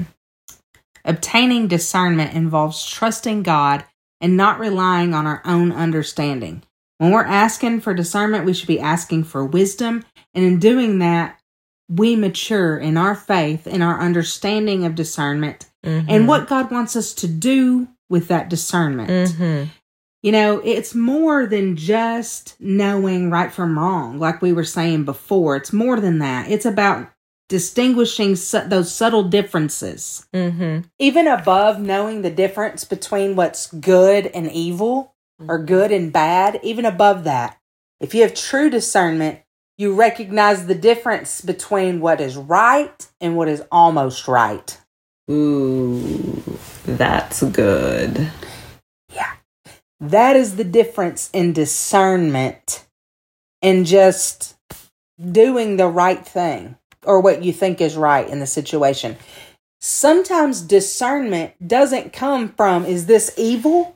Obtaining discernment involves trusting God and not relying on our own understanding. When we're asking for discernment, we should be asking for wisdom. And in doing that, we mature in our faith, in our understanding of discernment, Mm-hmm. and what God wants us to do with that discernment. Mm-hmm. You know, it's more than just knowing right from wrong, like we were saying before. It's more than that. It's about distinguishing su- those subtle differences. Mm-hmm. Even above knowing the difference between what's good and evil or good and bad, even above that, if you have true discernment, you recognize the difference between what is right and what is almost right. Ooh, that's good. Yeah. That is the difference in discernment and just doing the right thing or what you think is right in the situation. Sometimes discernment doesn't come from, is this evil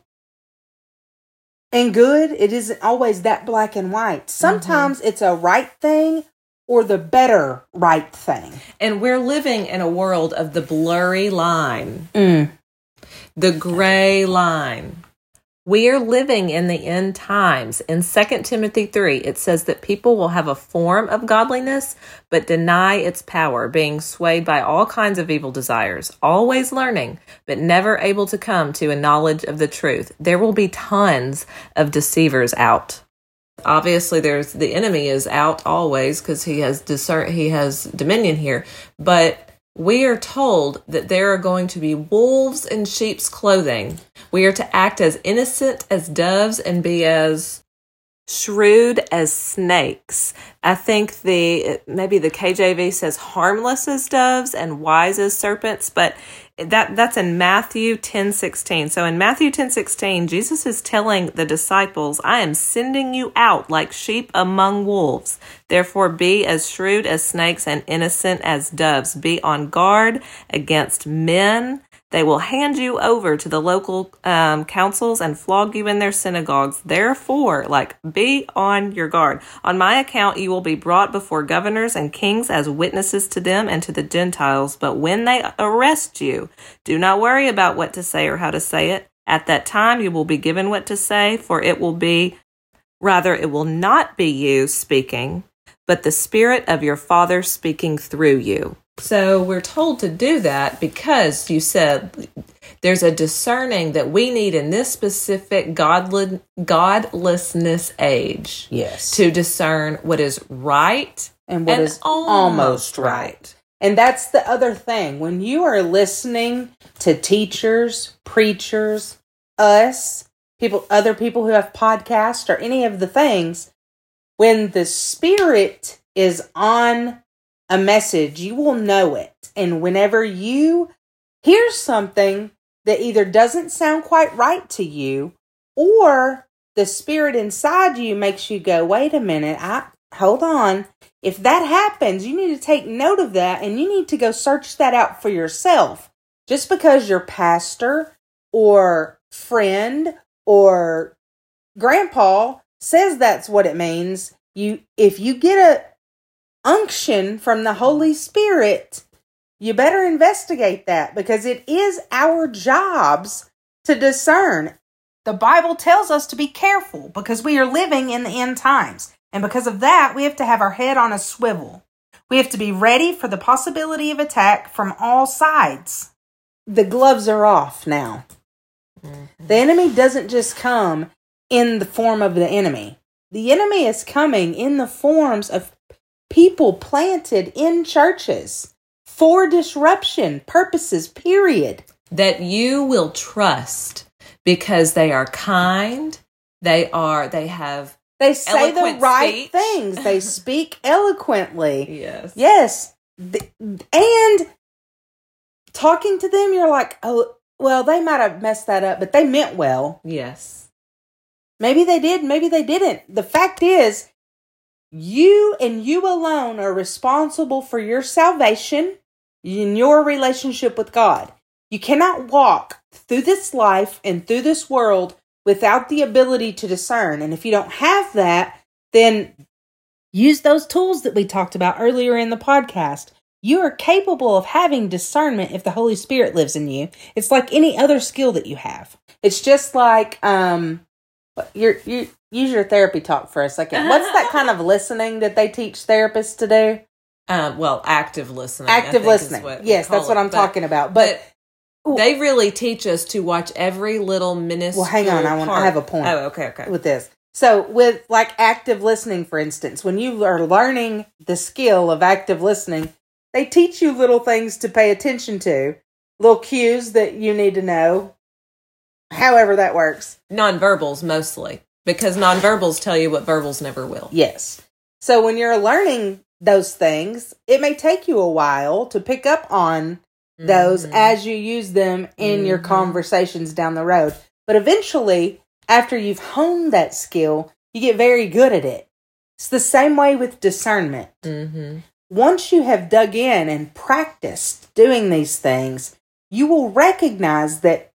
and good? It isn't always that black and white. Sometimes it's a right thing or the better right thing. And we're living in a world of the blurry line, Mm. the gray line. We are living in the end times. In 2 Timothy 3, it says that people will have a form of godliness, but deny its power, being swayed by all kinds of evil desires, always learning, but never able to come to a knowledge of the truth. There will be tons of deceivers out. Obviously, there's the enemy is out always because he has discern he has dominion here, but we are told that there are going to be wolves in sheep's clothing. We are to act as innocent as doves and be as shrewd as snakes. I think the maybe the KJV says harmless as doves and wise as serpents, but that that's in Matthew 10 16. So in Matthew 10 16, Jesus is telling the disciples, I am sending you out like sheep among wolves. Therefore be as shrewd as snakes and innocent as doves. Be on guard against men. They will hand you over to the local um, councils and flog you in their synagogues. Therefore, like, be on your guard. On my account, you will be brought before governors and kings as witnesses to them and to the Gentiles. But when they arrest you, do not worry about what to say or how to say it. At that time, you will be given what to say, for it will be, rather, it will not be you speaking, but the Spirit of your Father speaking through you. So we're told to do that because you said there's a discerning that we need in this specific godly, godlessness age Yes. to discern what is right and what and is almost right. And that's the other thing. When you are listening to teachers, preachers, us, people, other people who have podcasts or any of the things, when the spirit is on a message, you will know it. And whenever you hear something that either doesn't sound quite right to you or the spirit inside you makes you go, wait a minute, I hold on. If that happens, you need to take note of that and you need to go search that out for yourself. Just because your pastor or friend or grandpa says that's what it means, you if you get a unction from the Holy Spirit, you better investigate that because it is our jobs to discern. The Bible tells us to be careful because we are living in the end times. And because of that, we have to have our head on a swivel. We have to be ready for the possibility of attack from all sides. The gloves are off now. Mm-hmm. The enemy doesn't just come in the form of the enemy. The enemy is coming in the forms of people planted in churches for disruption purposes, period. that you will trust because they are kind, they are they have They say the right speech. things, they speak eloquently. yes. Yes. And talking to them, you're like, oh, well, they might have messed that up, but they meant well. Yes. Maybe they did, maybe they didn't. The fact is, you and you alone are responsible for your salvation in your relationship with God. You cannot walk through this life and through this world without the ability to discern. And if you don't have that, then use those tools that we talked about earlier in the podcast. You are capable of having discernment if the Holy Spirit lives in you. It's like any other skill that you have. It's just like um your you use your therapy talk for a second. What's that kind of listening that they teach therapists to do? Um, well, active listening. Active listening. yes, that's what it. I'm But- talking about. But, they really teach us to watch every little minuscule. Well, hang on, I want- I have a point. Oh, okay, okay. with this. So with like active listening, for instance, when you are learning the skill of active listening, they teach you little things to pay attention to, little cues that you need to know. However that works. Nonverbals mostly because nonverbals tell you what verbals never will. Yes. So when you're learning those things, it may take you a while to pick up on those Mhm. as you use them in your Mhm. conversations down the road. But eventually, after you've honed that skill, you get very good at it. It's the same way with discernment. Mhm. Once you have dug in and practiced doing these things, you will recognize that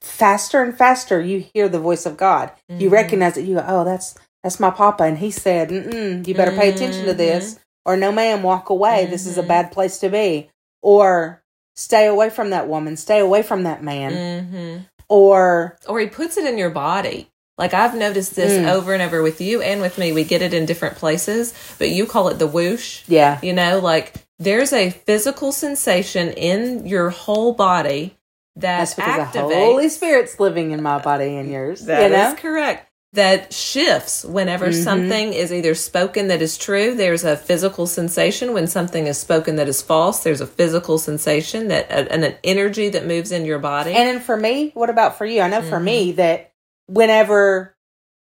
faster and faster you hear the voice of God. You Mhm. recognize it. You go, oh, that's that's my papa, and he said, "You better pay attention to this," or "No, ma'am, walk away. This is a Mhm. bad place to be," or "Stay away from that woman. Stay away from that man," Mhm. or Or he puts it in your body. Like I've noticed this Mm. over and over with you and with me. We get it in different places, but you call it the whoosh. yeah, You know, like there's a physical sensation in your whole body that that's because activates. the Holy Spirit's living in my body and yours. That you is correct. That shifts whenever Mhm. something is either spoken that is true. There's a physical sensation when something is spoken that is false. There's a physical sensation that and an energy that moves in your body. And then for me, what about for you? I know for Mm-hmm. me that whenever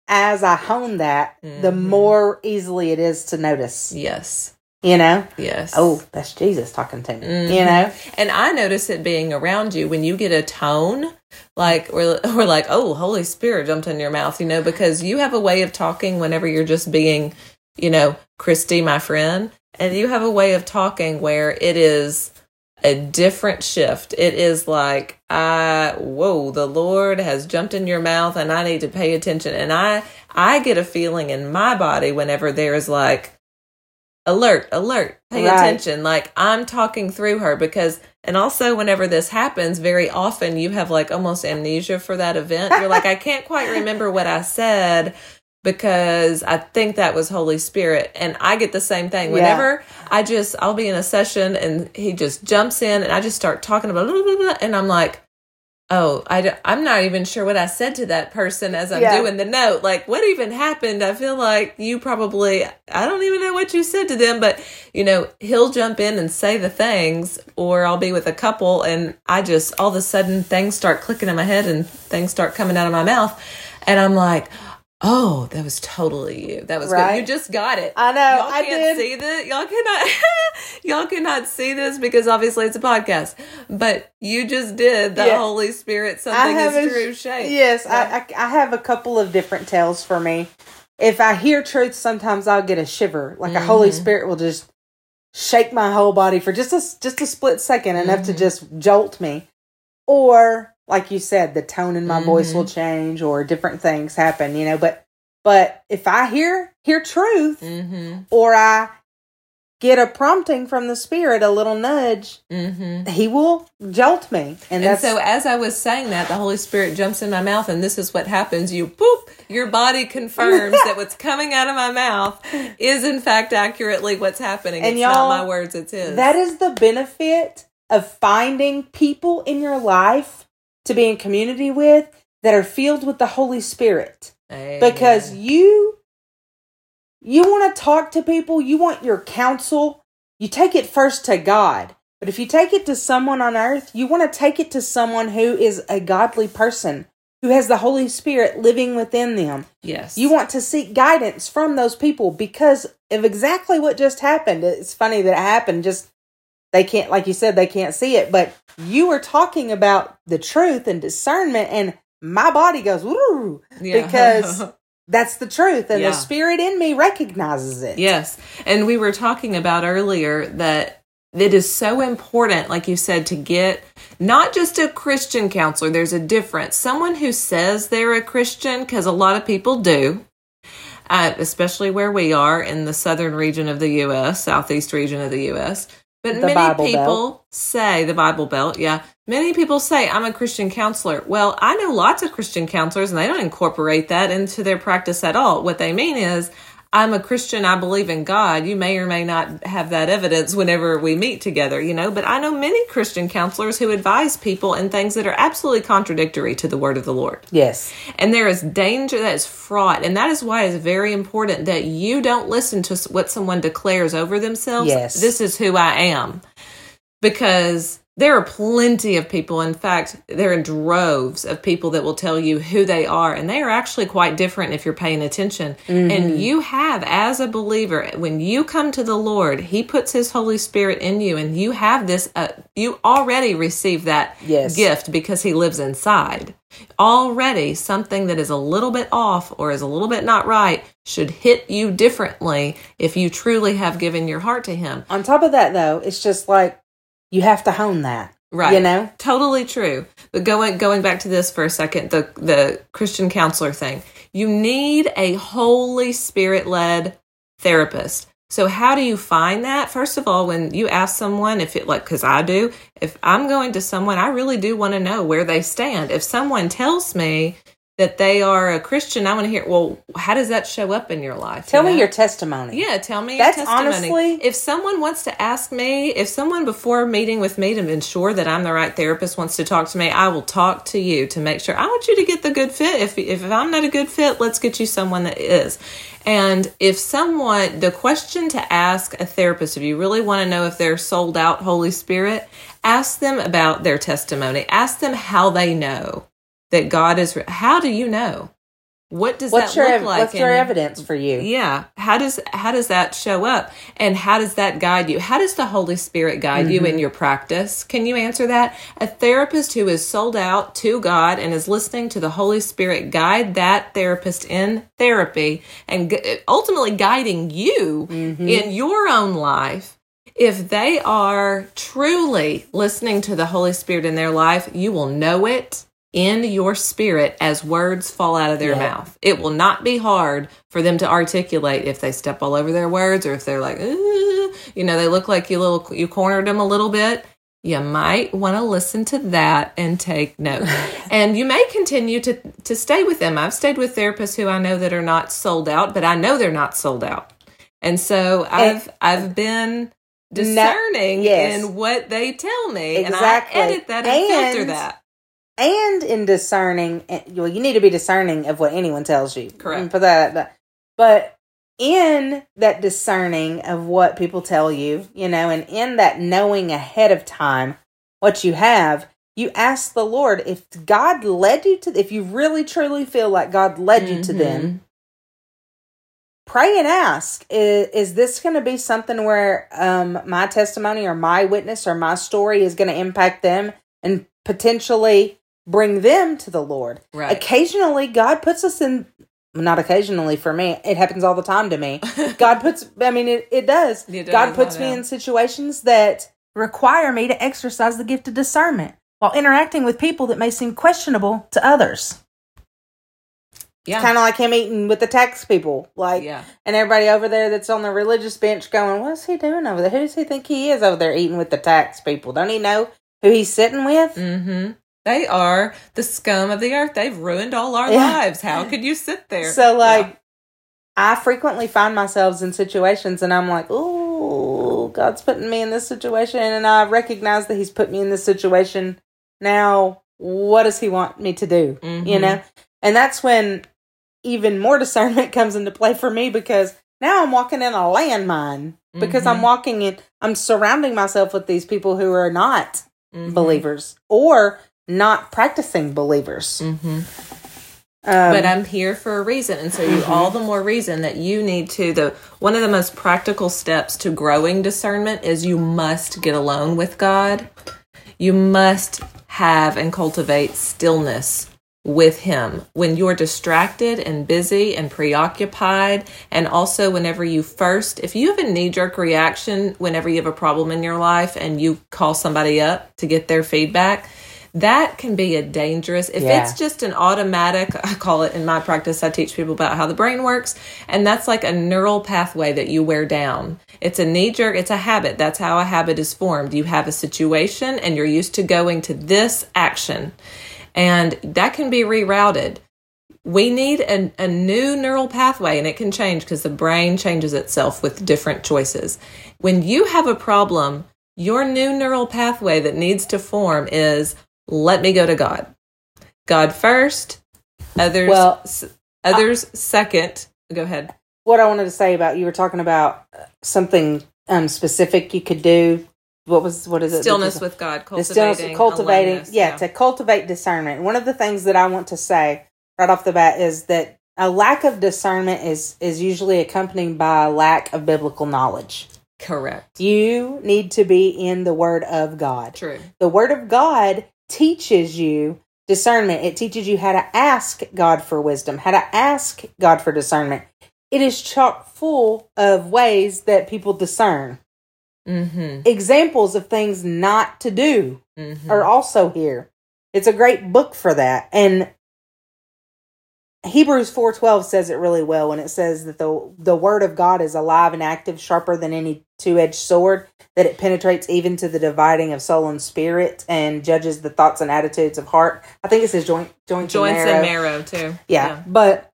as I hone that, the Mhm. more easily it is to notice. yes, You know? yes. Oh, that's Jesus talking to me. Mhm. You know? And I notice it being around you when you get a tone, like we're, we're like, oh, Holy Spirit jumped in your mouth, you know, because you have a way of talking whenever you're just being, you know, Christy, my friend, and you have a way of talking where it is a different shift. It is like, I, whoa, the Lord has jumped in your mouth and I need to pay attention. And I, I get a feeling in my body whenever there's like, alert, alert, pay Right. attention. Like I'm talking through her because, and also whenever this happens, very often you have like almost amnesia for that event. You're like, I can't quite remember what I said because I think that was Holy Spirit. And I get the same thing. Yeah. Whenever I just, I'll be in a session and he just jumps in and I just start talking about, blah, blah, blah, and I'm like, Oh, I, am not even sure what I said to that person as I'm Yeah. doing the note. Like, what even happened? I feel like you probably, I don't even know what you said to them, but you know, he'll jump in and say the things, or I'll be with a couple and I just, all of a sudden, things start clicking in my head and things start coming out of my mouth. And I'm like, oh, that was totally you. That was good. Right. You just got it. I know, Y'all I can't did. see this. Y'all cannot. y'all cannot see this because obviously it's a podcast. But you just did the Yeah. Holy Spirit. Something is a- true shape. Yes. I, I I have a couple of different tales for me. If I hear truth, sometimes I'll get a shiver. Like a Holy Mhm. Spirit will just shake my whole body for just a just a split second, enough to Mhm. just jolt me. Or like you said, the tone in my voice Mhm. will change, or different things happen. You know, but but if I hear hear truth, Mm-hmm. or I get a prompting from the Spirit, a little nudge, Mm-hmm. He will jolt me, and And so as I was saying that, the Holy Spirit jumps in my mouth, and this is what happens. You poop, your body confirms that what's coming out of my mouth is in fact accurately what's happening. And it's y'all, not my words, it's his. That is the benefit of finding people in your life to be in community with that are filled with the Holy Spirit. Because you you want to talk to people, you want your counsel, you take it first to God. But if you take it to someone on earth, you want to take it to someone who is a godly person, who has the Holy Spirit living within them. yes. You want to seek guidance from those people because of exactly what just happened. It's funny that it happened. Just they can't, like you said, they can't see it, but you were talking about the truth and discernment, and my body goes woo Yeah. because that's the truth, and Yeah. the spirit in me recognizes it. Yes. And we were talking about earlier that it is so important, like you said, to get not just a Christian counselor, there's a difference. Someone who says they're a Christian, because a lot of people do. uh, especially where we are in the southern region of the U.S., southeast region of the U.S. But many Bible people Belt. say the Bible Belt, yeah. Many people say I'm a Christian counselor. Well, I know lots of Christian counselors, and they don't incorporate that into their practice at all. What they mean is, I'm a Christian. I believe in God. You may or may not have that evidence whenever we meet together, you know. But I know many Christian counselors who advise people in things that are absolutely contradictory to the Word of the Lord. Yes. And there is danger that is fraught. And that is why it's very important that you don't listen to what someone declares over themselves. Yes. This is who I am. Because there are plenty of people, in fact, there are droves of people that will tell you who they are. And they are actually quite different if you're paying attention. And you have, as a believer, when you come to the Lord, He puts His Holy Spirit in you, and you have this, uh, you already receive that Yes. gift because He lives inside already something that is a little bit off or is a little bit not right should hit you differently if you truly have given your heart to him On top of that, though, it's just like you have to hone that. right You know? totally true but going going back to this for a second the the christian counselor thing you need a holy spirit led therapist so how do you find that first of all when you ask someone if it like because i do if i'm going to someone i really do want to know where they stand if someone tells me that they are a christian i want to hear well how does that show up in your life Tell you me know? your testimony. Yeah, tell me That's your testimony. honestly- if someone wants to ask me, if someone before meeting with me to ensure that I'm the right therapist wants to talk to me, I will talk to you to make sure. I want you to get the good fit. If if I'm not a good fit, let's get you someone that is. And if someone, the question to ask a therapist, if you really want to know if they're sold out Holy Spirit, ask them about their testimony. Ask them how they know that God is. How do you know? What does What's that your look like? What's your in- evidence for you? yeah how does how does that show up and how does that guide you how does the holy spirit guide you in mm-hmm. your practice can you answer that a therapist who is sold out to god and is listening to the holy spirit guide that therapist in therapy and gu- ultimately guiding you mm-hmm. in your own life if they are truly listening to the Holy Spirit in their life, you will know it in your spirit as words fall out of their Yeah. mouth. It will not be hard for them to articulate if they step all over their words or if they're like, "Ooh," you know, they look like you little you cornered them a little bit. You might want to listen to that and take note. and you may continue to to stay with them. I've stayed with therapists who I know that are not sold out, but I know they're not sold out. And so I've I've been discerning yes. in what they tell me, Exactly. and I edit that and, filter that. And in discerning eh, well you need to be discerning of what anyone tells you Correct. for that but, in that discerning of what people tell you you know and in that knowing ahead of time what you have you ask the lord if god led you to if you really truly feel like god led you to Mm-hmm. them pray and ask is, is this going to be something where um, my testimony or my witness or my story is going to impact them and potentially bring them to the lord Right. occasionally god puts us in not occasionally for me it happens all the time to me god puts i mean it, it does It god puts me in situations that require me to exercise the gift of discernment while interacting with people that may seem questionable to others Yeah. kind of like him eating with the tax people like yeah. and everybody over there that's on the religious bench going, What's he doing over there? Who does he think he is over there eating with the tax people? Don't he know who he's sitting with? Mm-hmm. They are the scum of the earth. They've ruined all our Yeah. lives. How could you sit there? So, like, Yeah. I frequently find myself in situations and I'm like, Oh, God's putting me in this situation. And I recognize that he's put me in this situation. Now, what does he want me to do? You Mhm. know? And that's when even more discernment comes into play for me because now I'm walking in a landmine because I'm Mhm. walking in, I'm surrounding myself with these people who are not Mhm. believers or not practicing believers. Mhm. Um, but I'm here for a reason, and so you all the more reason that you need to. The one of the most practical steps to growing discernment is you must get alone with God. You must have and cultivate stillness with Him when you're distracted and busy and preoccupied, and also whenever you first, if you have a knee jerk reaction whenever you have a problem in your life and you call somebody up to get their feedback, that can be a dangerous if Yeah. it's just an automatic i call it in my practice i teach people about how the brain works and that's like a neural pathway that you wear down. It's a knee jerk it's a habit. That's how a habit is formed. You have a situation and you're used to going to this action. And that can be rerouted. We need a, a new neural pathway and it can change because the brain changes itself with different choices. When you have a problem your new neural pathway that needs to form is let me go to god god first others Well, others second go ahead what I wanted to say about you were talking about something um specific you could do. What was what is it? stillness with god cultivating cultivating, aloneness, yeah, to cultivate discernment. One of the things that I want to say right off the bat is that a lack of discernment is is usually accompanied by a lack of biblical knowledge. correct You need to be in the Word of God. true The Word of God teaches you discernment. It teaches you how to ask God for wisdom, how to ask God for discernment. It is chock full of ways that people discern. mm-hmm, Examples of things not to do mm-hmm. are also here. It's a great book for that. And Hebrews 4:12 says it really well when it says that the the word of God is alive and active, sharper than any two-edged sword, that it penetrates even to the dividing of soul and spirit and judges the thoughts and attitudes of heart. I think it says joint joints, joints and and marrow. marrow too Yeah, but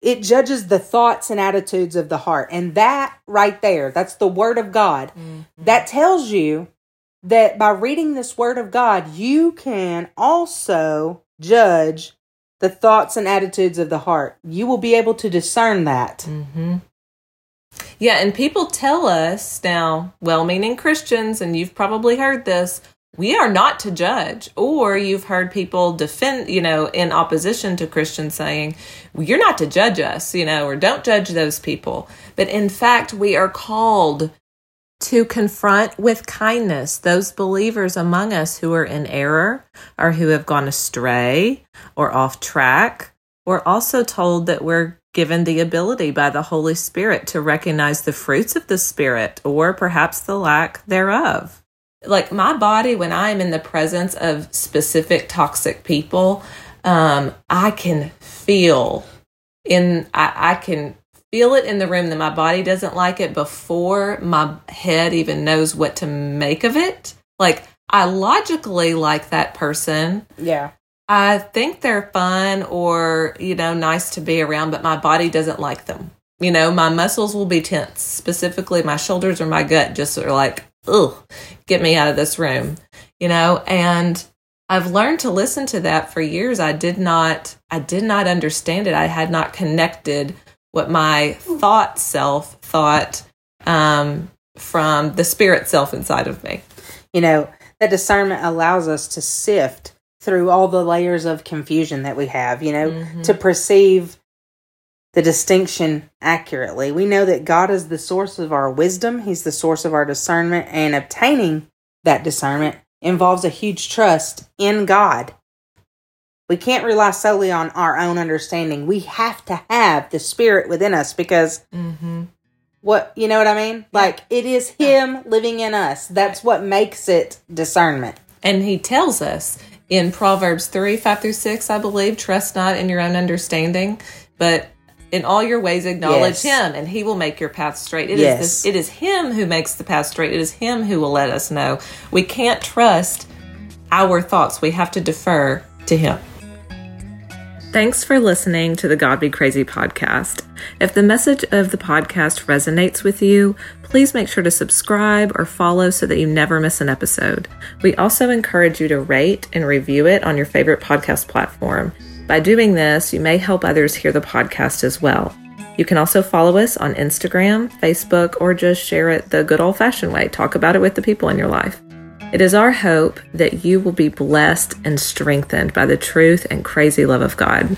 it judges the thoughts and attitudes of the heart. And that right there, that's the word of God. Mhm. That tells you that by reading this word of God, you can also judge the thoughts and attitudes of the heart. You will be able to discern that. Mm-hmm. Yeah, and people tell us now, well meaning Christians, and you've probably heard this, we are not to judge. Or you've heard people defend, you know, in opposition to Christians saying, well, you're not to judge us, you know, or don't judge those people. But in fact, we are called to confront with kindness those believers among us who are in error or who have gone astray or off track. We're also told that we're given the ability by the Holy Spirit to recognize the fruits of the Spirit or perhaps the lack thereof. Like my body, when I'm in the presence of specific toxic people, um, I can feel in I, I can feel it in the room that my body doesn't like it before my head even knows what to make of it. Like I logically like that person. Yeah. I think they're fun or, you know, nice to be around, but my body doesn't like them. You know, my muscles will be tense, specifically my shoulders or my gut just are like, ugh, get me out of this room, you know, and I've learned to listen to that for years. I did not, I did not understand it. I had not connected what my thought self thought um, from the spirit self inside of me. You know, that discernment allows us to sift through all the layers of confusion that we have, you know, Mhm. to perceive the distinction accurately. We know that God is the source of our wisdom, He's the source of our discernment, and obtaining that discernment involves a huge trust in God. We can't rely solely on our own understanding. We have to have the Spirit within us because Mm-hmm. what, you know what I mean? Like it is Him living in us. That's what makes it discernment. And he tells us in Proverbs 3 5 through 6, I believe, trust not in your own understanding, but in all your ways acknowledge Yes. him and he will make your path straight. It is Yes. this it is him who makes the path straight. It is him who will let us know. We can't trust our thoughts. We have to defer to him. Thanks for listening to the God Be Crazy podcast. If the message of the podcast resonates with you, please make sure to subscribe or follow so that you never miss an episode. We also encourage you to rate and review it on your favorite podcast platform. By doing this, you may help others hear the podcast as well. You can also follow us on Instagram, Facebook, or just share it the good old fashioned way. Talk about it with the people in your life. It is our hope that you will be blessed and strengthened by the truth and crazy love of God.